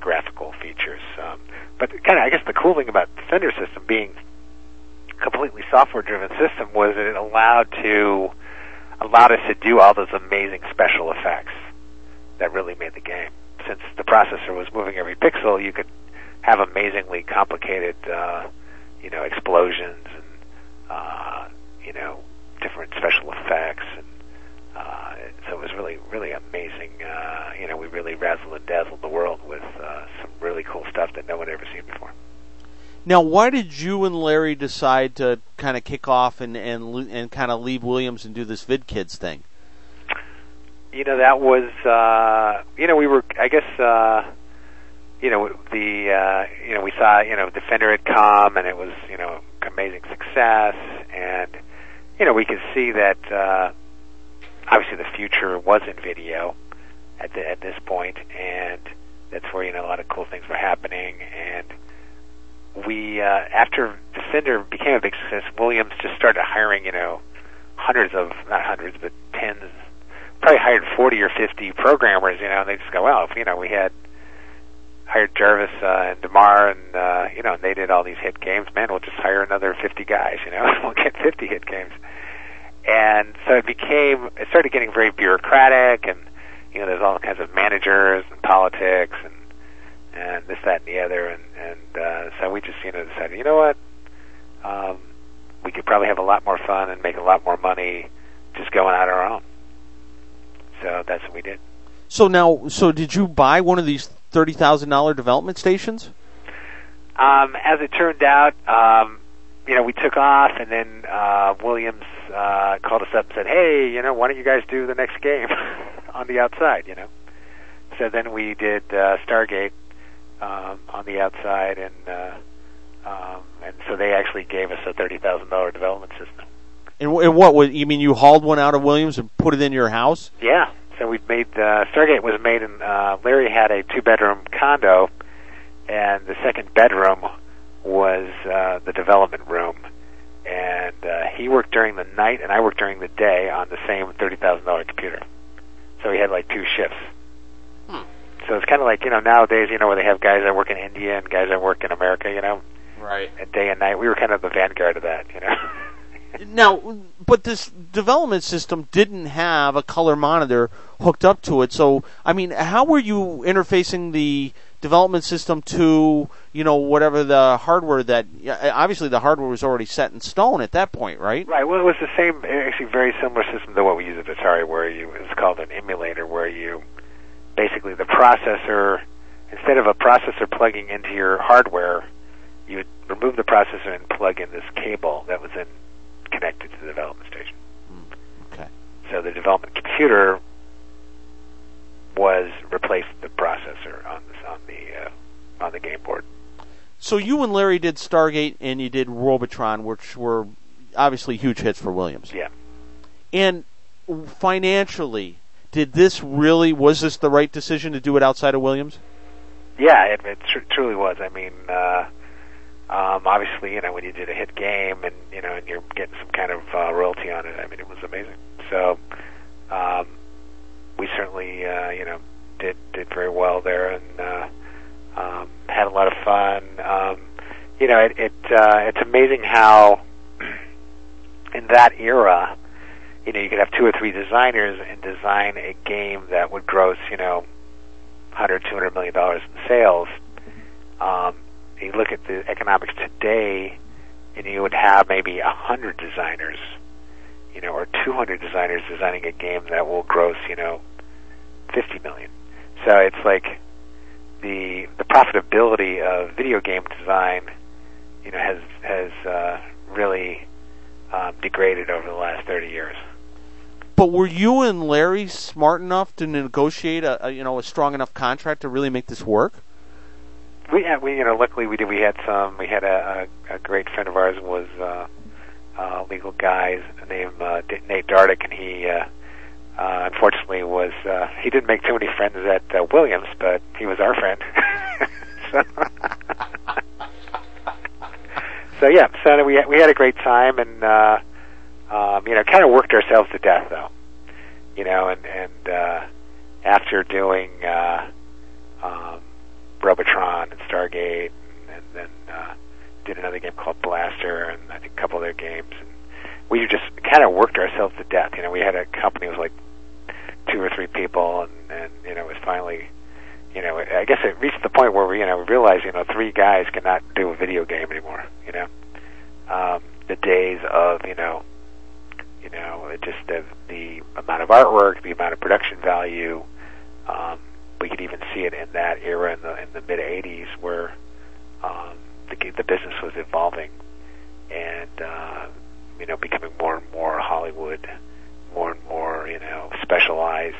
graphical features. Um, but kind of, I guess the cool thing about Defender system being completely software-driven system was that it allowed to allowed us to do all those amazing special effects that really made the game. Since the processor was moving every pixel, you could have amazingly complicated, uh, you know, explosions and uh, you know different special effects, and uh, so it was really, really amazing. Uh, you know, we really razzled and dazzled the world with uh, some really cool stuff that no one had ever seen before. Now, why did you and Larry decide to kind of kick off and and and kind of leave Williams and do this Vid Kidz thing? you know that was uh you know we were i guess uh you know the uh you know we saw you know defender had come and it was you know amazing success. And you know we could see that uh obviously the future was in video at the, at this point. And that's where you know a lot of cool things were happening. And we uh after defender became a big success williams just started hiring you know hundreds of not hundreds but tens probably hired 40 or 50 programmers, you know, and they just go, well, if, you know, we had hired Jarvis uh, and Demar, and uh, you know, and they did all these hit games. Man, we'll just hire another 50 guys, you know, and <laughs> we'll get 50 hit games. And so it became, it started getting very bureaucratic, and you know, there's all kinds of managers and politics and and this, that, and the other, and and uh, so we just, you know, decided, you know what, um, we could probably have a lot more fun and make a lot more money just going out on our own. So that's what we did. So now, so did you buy one of these thirty thousand dollar development stations? Um, as it turned out, um, you know, we took off, and then uh, Williams uh, called us up and said, "Hey, you know, why don't you guys do the next game <laughs> on the outside?" You know. So then we did uh, Stargate um, on the outside, and uh, um, and so they actually gave us a thirty thousand dollar development system. And, and what was you mean? You hauled one out of Williams and put it in your house? Yeah, so we made uh, Stargate was made in uh, Larry had a two bedroom condo, and the second bedroom was uh, the development room, and uh, he worked during the night and I worked during the day on the same thirty thousand dollar computer. So he had like two shifts. So it's kind of like you know nowadays you know where they have guys that work in India and guys that work in America you know Right. and day and night. We were kind of the vanguard of that you know. <laughs> Now, but this development system didn't have a color monitor hooked up to it. So, I mean, how were you interfacing the development system to, you know, whatever the hardware that obviously the hardware was already set in stone at that point, right? Right. Well, it was the same, actually, very similar system to what we use at Atari, where you it's called an emulator, where you basically the processor instead of a processor plugging into your hardware, you would remove the processor and plug in this cable that was then connected to the development station. Okay. So the development computer was replaced the processor on the on the uh, on the game board. So you and Larry did Stargate and you did Robotron, which were obviously huge hits for Williams. Yeah. And financially, did this really was this the right decision to do it outside of Williams? Yeah, it, it tr- truly was. I mean, uh, um, obviously, you know, when you did a hit game and you know, and you're getting some kind of uh, royalty on it, I mean, it was amazing. So, um, we certainly, uh, you know, did did very well there and uh, um, had a lot of fun. Um, you know, it, it uh, it's amazing how <clears throat> in that era, you know, you could have two or three designers and design a game that would gross, you know, 100, 200 million dollars in sales. Um, you look at the economics today, and you would have maybe a hundred designers, you know, or 200 designers designing a game that will gross, you know, 50 million. So it's like the the profitability of video game design, you know, has has uh, really um, degraded over the last 30 years. But were you and Larry smart enough to negotiate a, a you know a strong enough contract to really make this work? We had, we you know luckily we did we had some we had a, a, a great friend of ours was uh, uh, legal guy named uh, Nate Dardick and he uh, uh, unfortunately was uh, he didn't make too many friends at uh, Williams but he was our friend. <laughs> so, <laughs> so yeah so we we had a great time and uh, um, you know kind of worked ourselves to death though you know and and uh, after doing uh, um, Robotron and Stargate, and, and then uh, did another game called Blaster, and I think a couple other games. And we just kind of worked ourselves to death. You know, we had a company with like two or three people, and, and you know, it was finally, you know, I guess it reached the point where we, you know, realized, you know, three guys cannot do a video game anymore. You know, um, the days of, you know, you know, just the, the amount of artwork, the amount of production value. Um, we could even see it in that era in the in the mid '80s, where um, the the business was evolving and uh, you know becoming more and more Hollywood, more and more you know specialized.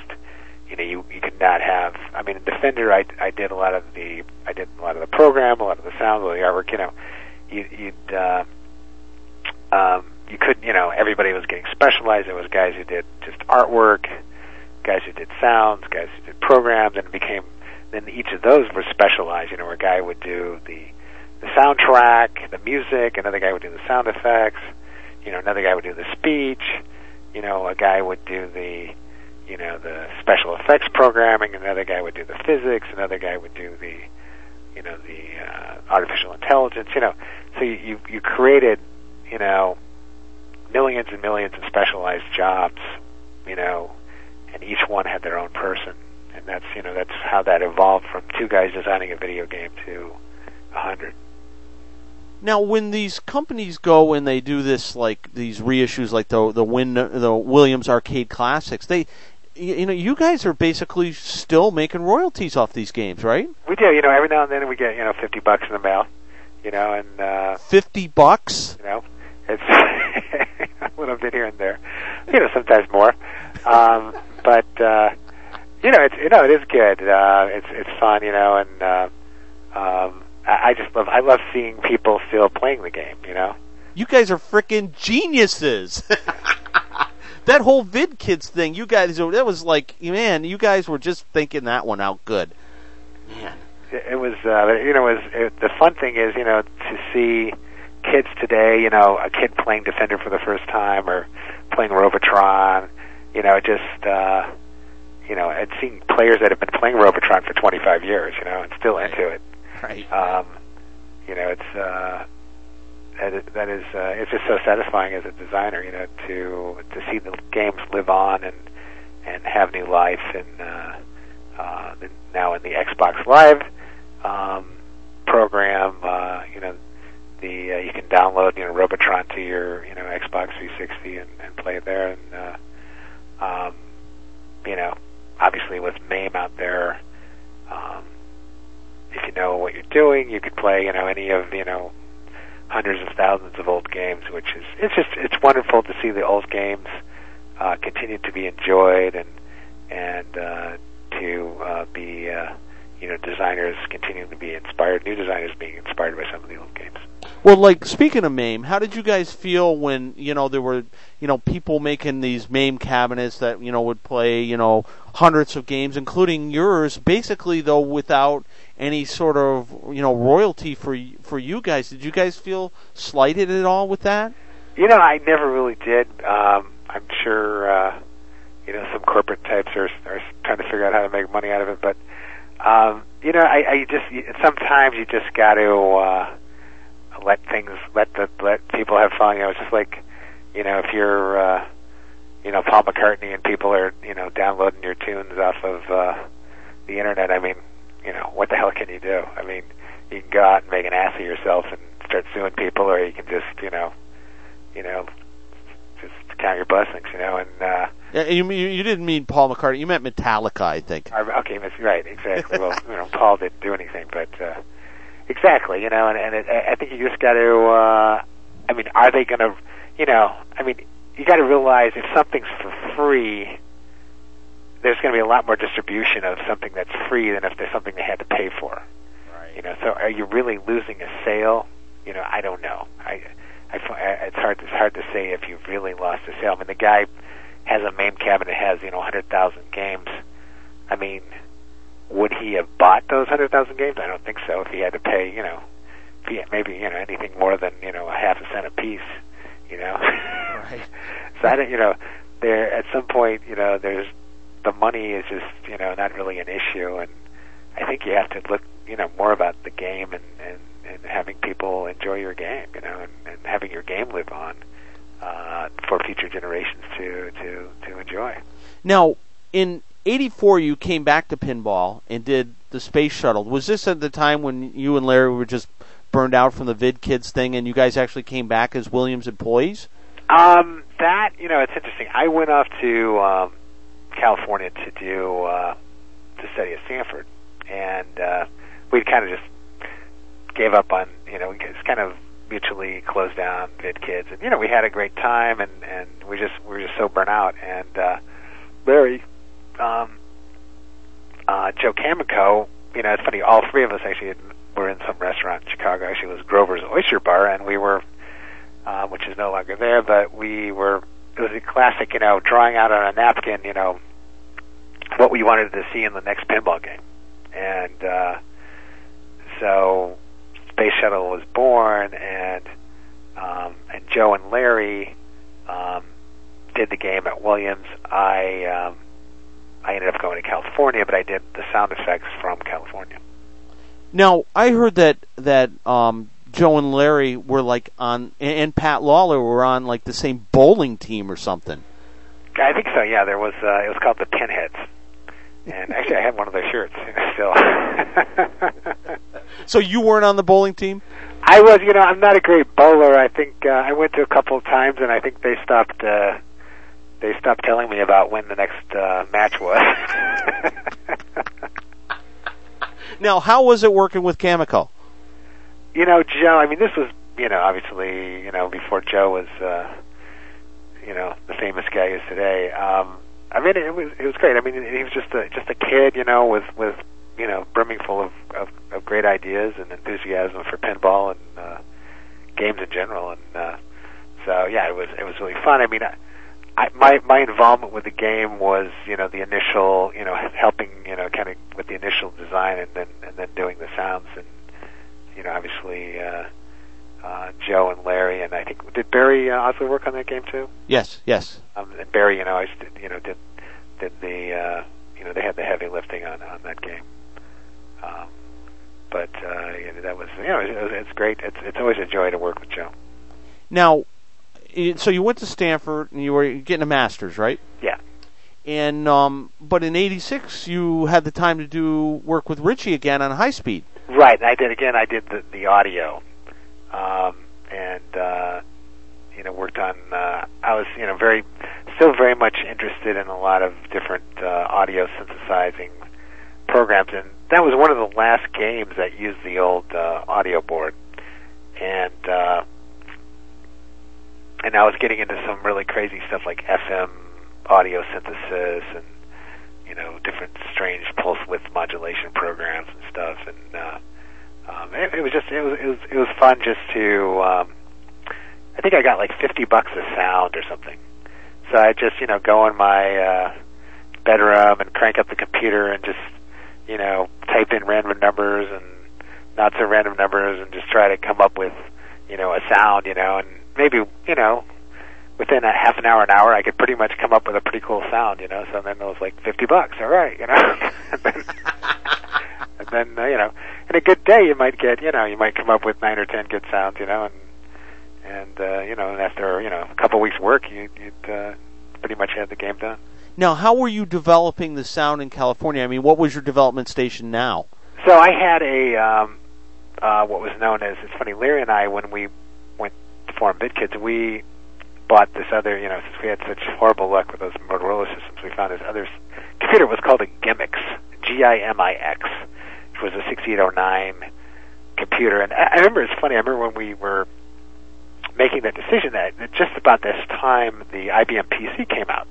You know, you you could not have. I mean, in Defender, I I did a lot of the I did a lot of the program, a lot of the sound, a lot of the artwork. You know, you, you'd uh, um, you couldn't. You know, everybody was getting specialized. There was guys who did just artwork guys who did sounds, guys who did programs, and it became then each of those were specialized. You know, where a guy would do the the soundtrack, the music, another guy would do the sound effects, you know, another guy would do the speech, you know, a guy would do the you know the special effects programming, another guy would do the physics, another guy would do the you know the uh, artificial intelligence. You know, so you you, you created you know millions and millions of specialized jobs. You know, and each one had their own person, and that's you know that's how that evolved from two guys designing a video game to a hundred. Now, when these companies go and they do this, like these reissues, like the the Win the Williams Arcade Classics, they, you know, you guys are basically still making royalties off these games, right? We do, you know, every now and then we get you know fifty bucks in the mail, you know, and uh, Fifty bucks. you know, it's <laughs> little bit here and there, you know, sometimes more, um, <laughs> but uh, you know, it's you know, it is good. Uh, it's it's fun, you know, and uh, um, I, I just love I love seeing people still playing the game, you know. You guys are freaking geniuses. <laughs> that whole vid kids thing. You guys, that was like, man, you guys were just thinking that one out good. Man, it, it was uh, you know it was it, the fun thing is you know to see kids today you know a kid playing defender for the first time or playing robotron you know just uh you know and seeing players that have been playing robotron for 25 years you know and still into it right? um you know it's uh that is, that is uh, it's just so satisfying as a designer you know to to see the games live on and and have new life and uh uh now in the Xbox Live um, program. Uh, you know, the uh, you can download you know Robotron to your you know Xbox 360 and, and play it there. And uh, um, you know, obviously with MAME out there, um, if you know what you're doing, you could play you know any of you know hundreds of thousands of old games, which is it's just it's wonderful to see the old games uh, continue to be enjoyed and and uh, to uh, be uh, you know designers continuing to be inspired, new designers being inspired by some of the old games. Well, like speaking of MAME, how did you guys feel when you know there were you know people making these MAME cabinets that you know would play you know hundreds of games, including yours, basically though without any sort of you know royalty for for you guys. Did you guys feel slighted at all with that? You know, I never really did. Um, I'm sure uh, you know some corporate types are are trying to figure out how to make money out of it, but um, you know, I, I just sometimes you just got to uh, let things let the let people have fun. You know, it's just like you know if you're uh, you know Paul McCartney and people are you know downloading your tunes off of uh, the internet. I mean, you know, what the hell can you do? I mean, you can go out and make an ass of yourself and start suing people, or you can just you know, you know, just count your blessings. You know, and uh, Yeah, you you didn't mean Paul McCartney. You meant Metallica, I think. Uh, Okay, that's right, exactly. well, you know, Paul didn't do anything, but uh, exactly, you know, and, and it, I think you just got to. Uh, I mean, are they going to? You know, I mean, you got to realize if something's for free, there's going to be a lot more distribution of something that's free than if there's something they had to pay for. Right. You know, so are you really losing a sale? You know, I don't know. I, I, it's hard. It's hard to say if you've really lost a sale. I mean, the guy has a MAME cabinet has you know 100,000 games. I mean, would he have bought those 100,000 games? I don't think so. If he had to pay, you know, if he had maybe you know anything more than you know a half a cent a piece, you know. Right. <laughs> so I don't, you know, there at some point, you know, there's the money is just you know not really an issue, and I think you have to look, you know, more about the game and and, and having people enjoy your game, you know, and, and having your game live on uh, for future generations to to to enjoy. Now, in '84, you came back to pinball and did the space shuttle. Was this at the time when you and Larry were just burned out from the Vid Kidz thing, and you guys actually came back as Williams employees? Um, that you know, it's interesting. I went off to um, California to do uh, to study at Stanford, and uh, we'd kind of just gave up on you know, just kind of mutually closed down Vid Kidz, and you know, we had a great time, and and we just we were just so burnt out, and uh, Larry, um, uh, Joe Kaminkow, you know, it's funny. All three of us actually had, were in some restaurant in Chicago. Actually, it was Grover's Oyster Bar, and we were uh, which is no longer there, but we were, it was a classic, you know, drawing out on a napkin, you know, what we wanted to see in the next pinball game. And, uh, so Space Shuttle was born and, um, and Joe and Larry, um, did the game at Williams. I, um, I ended up going to California, but I did the sound effects from California. Now, I heard that that um, Joe and Larry were like on, and, Pat Lawlor were on like the same bowling team or something. I think so. Yeah, there was. Uh, it was called the Pinheads, and actually, I have one of their shirts <laughs> still. <laughs> So you weren't on the bowling team? I was. You know, I'm not a great bowler. I think uh, I went to a couple of times, and I think they stopped. Uh, they stopped telling me about when the next uh, match was. <laughs> Now, how was it working with Kaminkow? you know, Joe. I mean, this was. You know, obviously, you know, before Joe was. Uh, you know, the famous guy he is today. Um, I mean, it was it was great. I mean, he was just a just a kid, you know, with with you know, brimming full of, of, of great ideas and enthusiasm for pinball and uh, games in general. And uh, so, yeah, it was it was really fun. I mean, I, I, my my involvement with the game was you know the initial you know helping you know kind of with the initial design and then and then doing the sounds and you know obviously uh, uh, Joe and Larry and I think did Barry uh, Oursler work on that game too? Yes, yes. Um, and Barry, you know, I you know did did the uh, you know they had the heavy lifting on on that game. Um, but uh, that was you know it, it, it's great. It's it's always a joy to work with Joe. Now, so you went to Stanford and you were getting a master's, right? Yeah. And um, but in '86 you had the time to do work with Ritchie again on High Speed. Right. And I did again. I did the the audio, um, and uh, you know worked on. Uh, I was you know very still very much interested in a lot of different uh, audio synthesizing programs, and that was one of the last games that used the old uh, audio board, and. Uh, and I was getting into some really crazy stuff like FM audio synthesis and you know different strange pulse width modulation programs and stuff and uh um it, it was just it was it was it was fun just to um I think I got like 50 bucks a sound or something. So I just, you know, go in my uh bedroom and crank up the computer and just, you know, type in random numbers and not so random numbers and just try to come up with, you know, a sound, you know, and maybe, you know, within a half an hour, an hour, I could pretty much come up with a pretty cool sound, you know. So then it was like fifty bucks, all right, you know. and then, and then uh, you know, in a good day, you might get, you know, you might come up with nine or ten good sounds, you know, and and uh, you know, and after you know a couple weeks work, you, you'd uh, pretty much had the game done. Now, how were you developing the sound in California? I mean, what was your development station now? So I had a um, uh, what was known as it's funny, Larry and I when we went to form Vid Kidz, we bought this other, you know, since we had such horrible luck with those Motorola systems, we found this other computer was called a GIMIX, G-I-M-I-X, which was a 6809 computer. And I, I remember it's funny. I remember when we were making that decision that, that just about this time the IBM PC came out.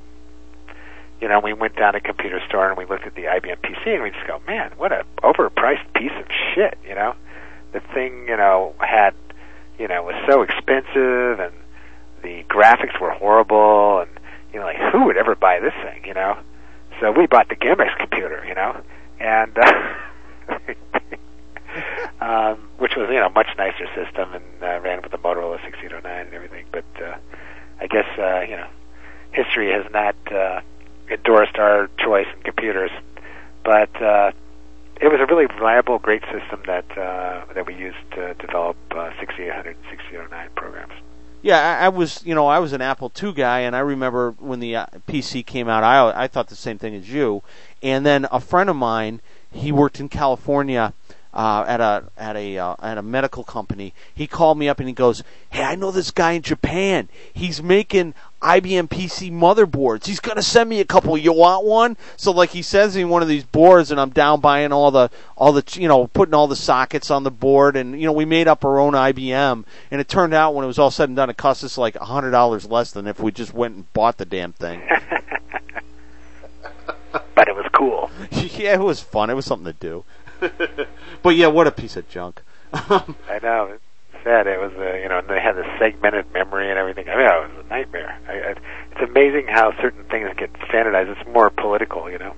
You know, we went down to a computer store and we looked at the IBM PC and we just go, man, what a overpriced piece of shit. You know, the thing, you know, had, you know, was so expensive and the graphics were horrible and you know like who would ever buy this thing you know? So we bought the GIMIX computer you know? And uh, <laughs> um, which was you know much nicer system and uh, ran with the Motorola 6809 and everything. But uh, I guess uh, you know history has not uh, endorsed our choice in computers but uh, it was a really reliable, great system that uh, that we used to develop uh, 6800 and 6809 programs. Yeah, I, I was, you know, I was an Apple II guy, and I remember when the uh, PC came out, I I thought the same thing as you. And then a friend of mine, he worked in California uh, at a at a uh, at a medical company. He called me up and he goes, "Hey, I know this guy in Japan. He's making IBM PC motherboards. He's gonna send me a couple. You want one?" So like he sends me one of these boards, and I'm down buying all the all the you know putting all the sockets on the board, and you know we made up our own IBM, and it turned out when it was all said and done, it cost us like a hundred dollars less than if we just went and bought the damn thing. <laughs> but it was cool. <laughs> yeah, it was fun. It was something to do. <laughs> but yeah, what a piece of junk. I know. It's sad. It was, uh, you know, and they had the segmented memory and everything. I mean, it was a nightmare. I, I, it's amazing how certain things get standardized. It's more political, you know.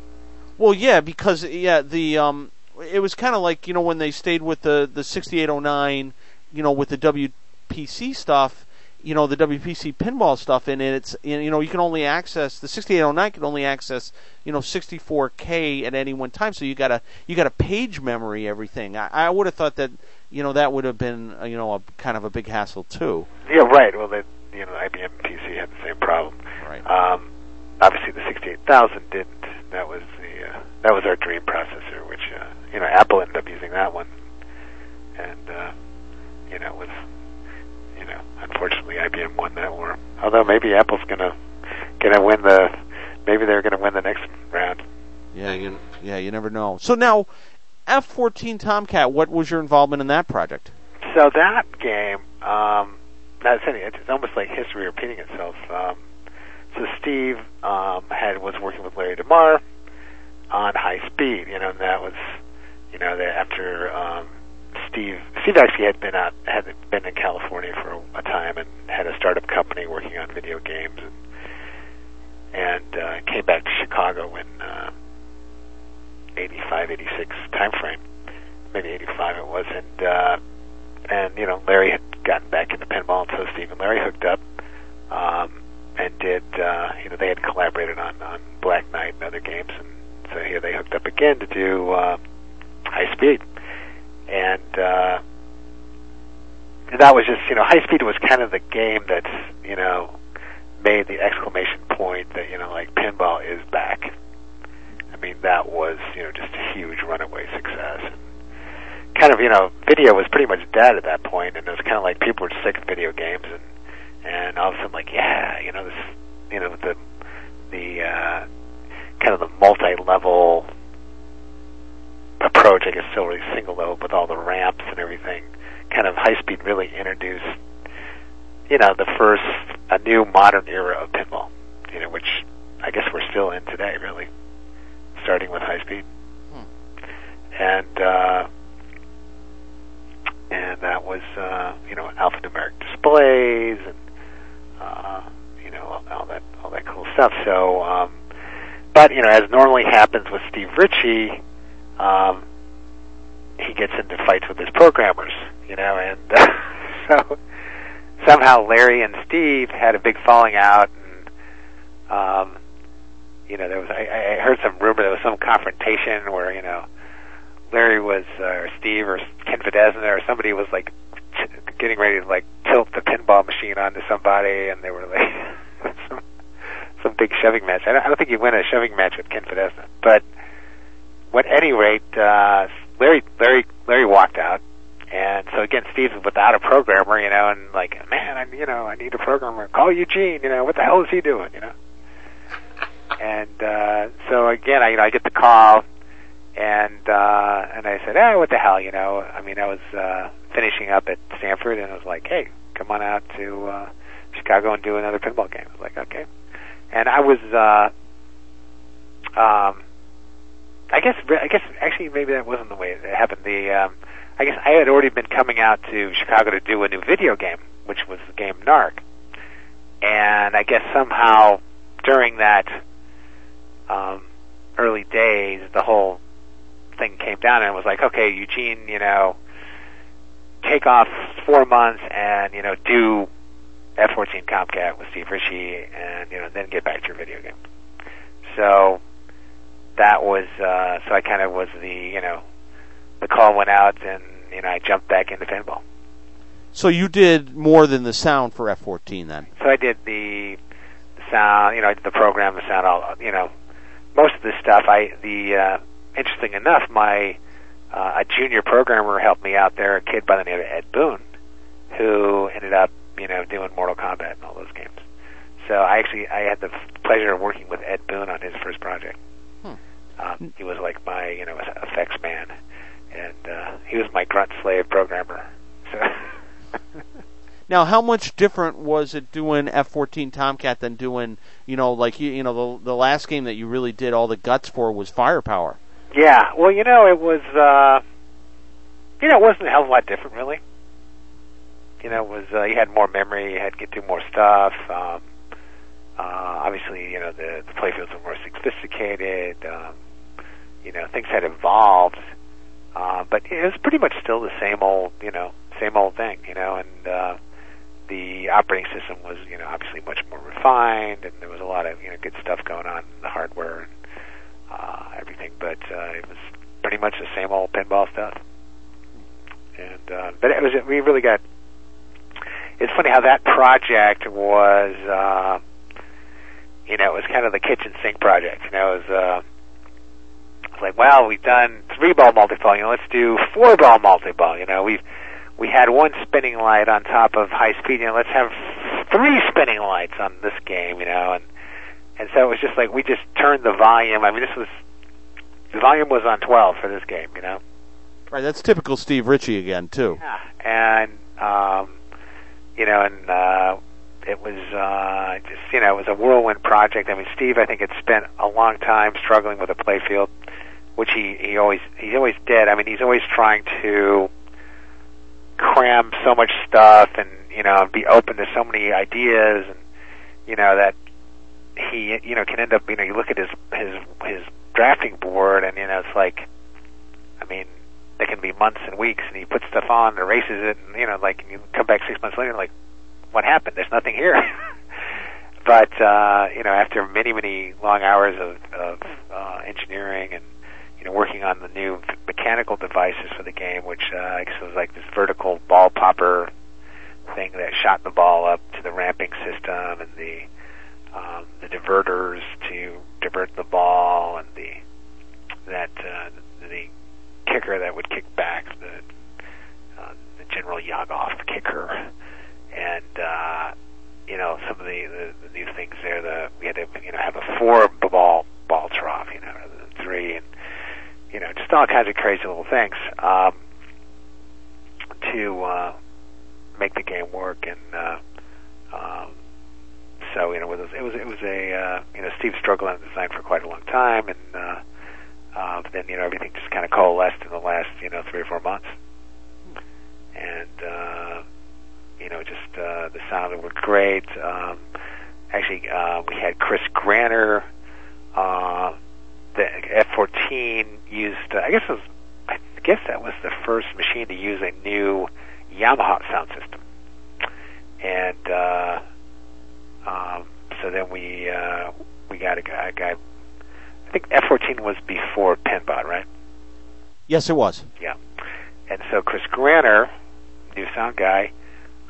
Well, yeah, because yeah, the um, it was kind of like you know when they stayed with the the 6809, you know, with the WPC stuff, you know, the WPC pinball stuff, and it's you know you can only access the 6809 can only access you know 64k at any one time, so you got to you got to page memory everything. I, I would have thought that you know that would have been uh, you know a kind of a big hassle too. Yeah, right. Well, they, you know, IBM PC had the same problem. Right. Um, obviously, the 68000 didn't. That was the uh, that was our dream processor, which uh, you know Apple ended up using that one, and uh, you know it was unfortunately IBM won that war. Although maybe Apple's gonna gonna win the maybe they're gonna win the next round. Yeah, you yeah you never know. So now, F14 Tomcat, what was your involvement in that project? So that game, um, that's any, it's almost like history repeating itself. Um, so Steve um, had was working with Larry DeMar on High Speed, you know, and that was, you know, that after um, Steve Steve actually had been out had been in California for a time and had a startup company working on video games and and uh, came back to Chicago in uh, 85, 86 time frame, maybe 85 it was, and uh, and you know Larry had gotten back into pinball, and so Steve. And Larry hooked up, um, and did uh, you know they had collaborated on on Black Knight and other games, and so here they hooked up again to do uh, High Speed, and. Uh, that was just, you know, High Speed was kind of the game that's, you know, made the exclamation point that, you know, like pinball is back. I mean, that was, you know, just a huge runaway success. And kind of, you know, video was pretty much dead at that point, and it was kind of like people were sick of video games, and and all of a sudden, like, yeah, you know, this, you know, the the uh, kind of the multi-level approach, I guess, still really single level with all the ramps and everything kind of high speed really introduced, you know, the first a new modern era of pinball, you know, which I guess we're still in today, really, starting with high speed, hmm. and uh, and that was uh, you know alphanumeric displays and uh, you know all that all that cool stuff. So, um, but you know, as normally happens with Steve Ritchie. Um, he gets into fights with his programmers, you know, and uh, <laughs> so somehow Larry and Steve had a big falling out, and um, you know, there was I, I heard some rumor there was some confrontation where you know Larry was uh, or Steve or Ken Fedesna or somebody was like t- getting ready to like tilt the pinball machine onto somebody, and they were like <laughs> some some big shoving match. I don't, I don't think you win a shoving match with Ken Fedesna, but at any rate, uh, Larry Larry Larry walked out, and so again, Steve's without a programmer, you know, and like, man, I you know, I need a programmer. Call Eugene, you know, what the hell is he doing, you know? <laughs> And uh, so again, I you know I get the call, and uh, and I said, eh, what the hell, you know? I mean, I was uh, finishing up at Stanford, and I was like, hey, come on out to uh, Chicago and do another pinball game. I was like, okay, and I was. Uh, um, I guess I guess actually maybe that wasn't the way it happened. The um, I guess I had already been coming out to Chicago to do a new video game, which was the game Narc, and I guess somehow during that um, early days, the whole thing came down, and it was like, okay, Eugene, you know, take off four months and you know do F-14 Tomcat with Steve Ritchie, and you know then get back to your video game. So that was uh, so I kind of was the you know the call went out and you know I jumped back into pinball. So you did more than the sound for F14 then. So I did the, sound, you know, I did the program, the sound, all you know, most of the stuff. I the uh, interesting enough, my uh, a junior programmer helped me out there, a kid by the name of Ed Boon, who ended up you know doing Mortal Kombat and all those games. So I actually I had the pleasure of working with Ed Boon on his first project. Um, he was like my, you know, effects man, and uh, he was my grunt slave programmer. So. <laughs> now, how much different was it doing F-14 Tomcat than doing, you know, like you, you know, the the last game that you really did all the guts for was Firepower. Yeah, well, you know, it was, uh, you know, it wasn't a hell of a lot different, really. You know, it was uh, you had more memory, you had to get through more stuff. Um, uh, obviously, you know, the, the playfields were more sophisticated. Um, you know, things had evolved, uh, but it was pretty much still the same old, you know, same old thing, you know, and uh, the operating system was, you know, obviously much more refined, and there was a lot of, you know, good stuff going on in the hardware and uh, everything, but uh, it was pretty much the same old pinball stuff. And uh, but it was we really got. It's funny how that project was. Uh, you know, it was kind of the kitchen sink project. You know, it was. Uh, it's like, well, we've done three ball multi-ball. You know, let's do four ball multi-ball. You know, we've we had one spinning light on top of high speed. You know, let's have three spinning lights on this game. You know, and and so it was just like we just turned the volume. I mean, this was the volume was on twelve for this game. You know. Right, that's typical Steve Ritchie again too. Yeah, and um, you know, and uh, it was uh, just you know it was a whirlwind project. I mean, Steve, I think had spent a long time struggling with a playfield which he he always he always did. I mean, he's always trying to cram so much stuff and you know be open to so many ideas and you know that he you know can end up you know you look at his his his drafting board and you know it's like I mean it can be months and weeks and he puts stuff on erases it and you know like and you come back six months later like what happened. There's nothing here. <laughs> But uh you know after many many long hours of of uh engineering and you know working on the new mechanical devices for the game which uh I guess was like this vertical ball popper thing that shot the ball up to the ramping system and the um, the diverters to divert the ball and the that uh, the kicker that would kick back the uh, the general Yagov kicker and uh, you know some of the, the, the new things there the we had to you know have a four ball ball trough you know three. And you know just all kinds of crazy little things um, to uh, make the game work. And uh, um, so you know it was it was it was a uh, you know Steve struggled on the design for quite a long time. And uh, uh, but then you know everything just kind of coalesced in the last you know three or four months. And uh, you know just uh, the sound worked great um, actually uh, we had Chris Granner uh, the F14 used uh, I guess it was I guess that was the first machine to use a new Yamaha sound system and uh, um, so then we uh, we got a guy, a guy. I think F14 was before Pinbot, right? Yes, it was. Yeah. And so Chris Granner, new sound guy,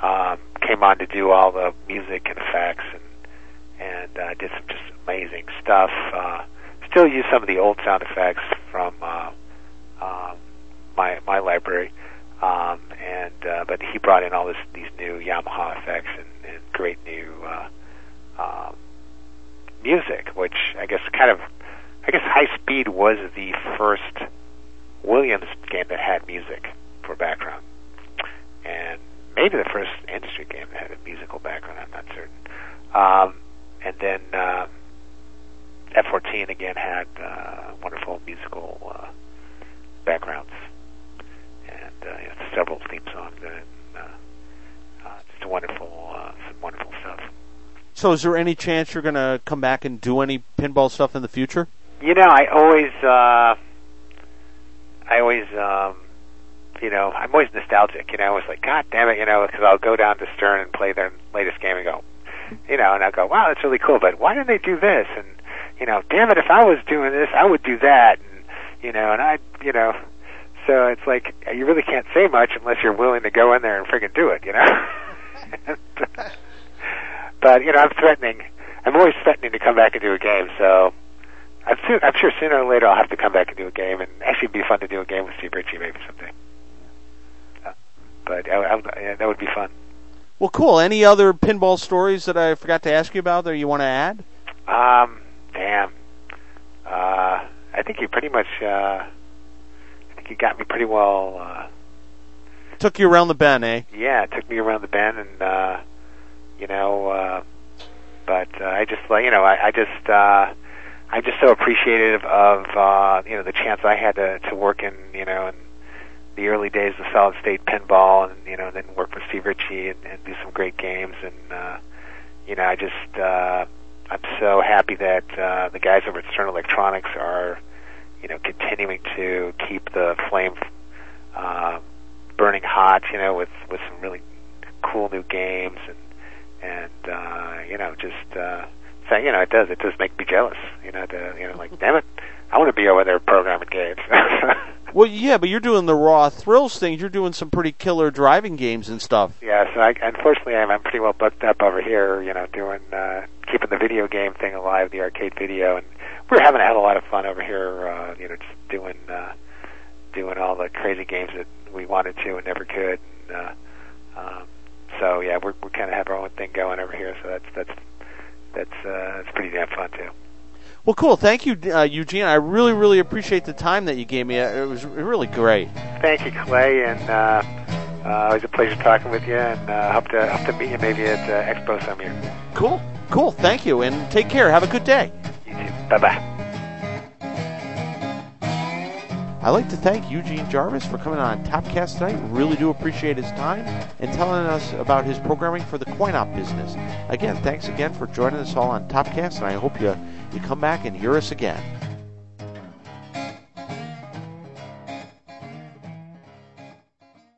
um, came on to do all the music and effects and and uh, did some just amazing stuff. Uh, still use some of the old sound effects from uh, uh, my my library. Um, and uh, but he brought in all this these new Yamaha effects and, and great new uh, um, music, which I guess kind of, I guess High Speed was the first Williams game that had music for background, and maybe the first industry game that had a musical background. I'm not certain. Um, and then uh, F14 again had uh, wonderful musical uh, backgrounds, and uh, you know, several theme songs in it. Uh, uh, just wonderful, uh, some wonderful stuff. So, is there any chance you're going to come back and do any pinball stuff in the future? You know, I always, uh, I always, um, you know, I'm always nostalgic. You know, it's like, God damn it, you know, because I'll go down to Stern and play their latest game and go, you know, and I'll go, wow, that's really cool, but why didn't they do this? And you know, damn it, if I was doing this, I would do that. And you know, and I, you know, so it's like you really can't say much unless you're willing to go in there and friggin' do it. You know. <laughs> but you know, I'm threatening. I'm always threatening to come back and do a game. So I'm, sure sooner or later I'll have to come back and do a game, and actually it'd be fun to do a game with Steve Ritchie maybe someday. But I, I, yeah, that would be fun. Well, cool. Any other pinball stories that I forgot to ask you about that you want to add? Um, damn. Uh, I think you pretty much. Uh, I think you got me pretty well. Uh, Took you around the bend, eh? yeah, it took me around the bend, and uh, you know, uh, but uh, I just like you know, I, I just uh, I'm just so appreciative of uh, you know the chance I had to to work in you know in the early days of solid state pinball, and you know, then work with Steve Ritchie and, and do some great games, and uh, you know, I just uh, I'm so happy that uh, the guys over at Stern Electronics are you know continuing to keep the flame uh, burning hot, you know, with with some really cool new games and and uh, you know just uh, so you know it does it does make me jealous, you know, to you know like damn it, I want to be over there programming games. <laughs> Well, yeah, but you're doing the raw thrills things. You're doing some pretty killer driving games and stuff. Yeah, so I, unfortunately, I'm, I'm pretty well booked up over here. You know, doing uh, keeping the video game thing alive, the arcade video, and we're having of a lot of fun over here. Uh, you know, just doing uh, doing all the crazy games that we wanted to and never could. And, uh, um, so yeah, we're we kind of have our own thing going over here. So that's that's that's uh, it's pretty damn fun too. Well, cool. Thank you, uh, Eugene. I really, really appreciate the time that you gave me. It was really great. Thank you, Clay, and uh, uh, it was a pleasure talking with you. And uh, hope to hope to meet you maybe at uh, Expo some year. Cool, cool. Thank you, and take care. Have a good day. You too. Bye bye. I'd like to thank Eugene Jarvis for coming on Topcast tonight. Really do appreciate his time and telling us about his programming for the coin op business. Again, thanks again for joining us all on Topcast, and I hope you, you come back and hear us again.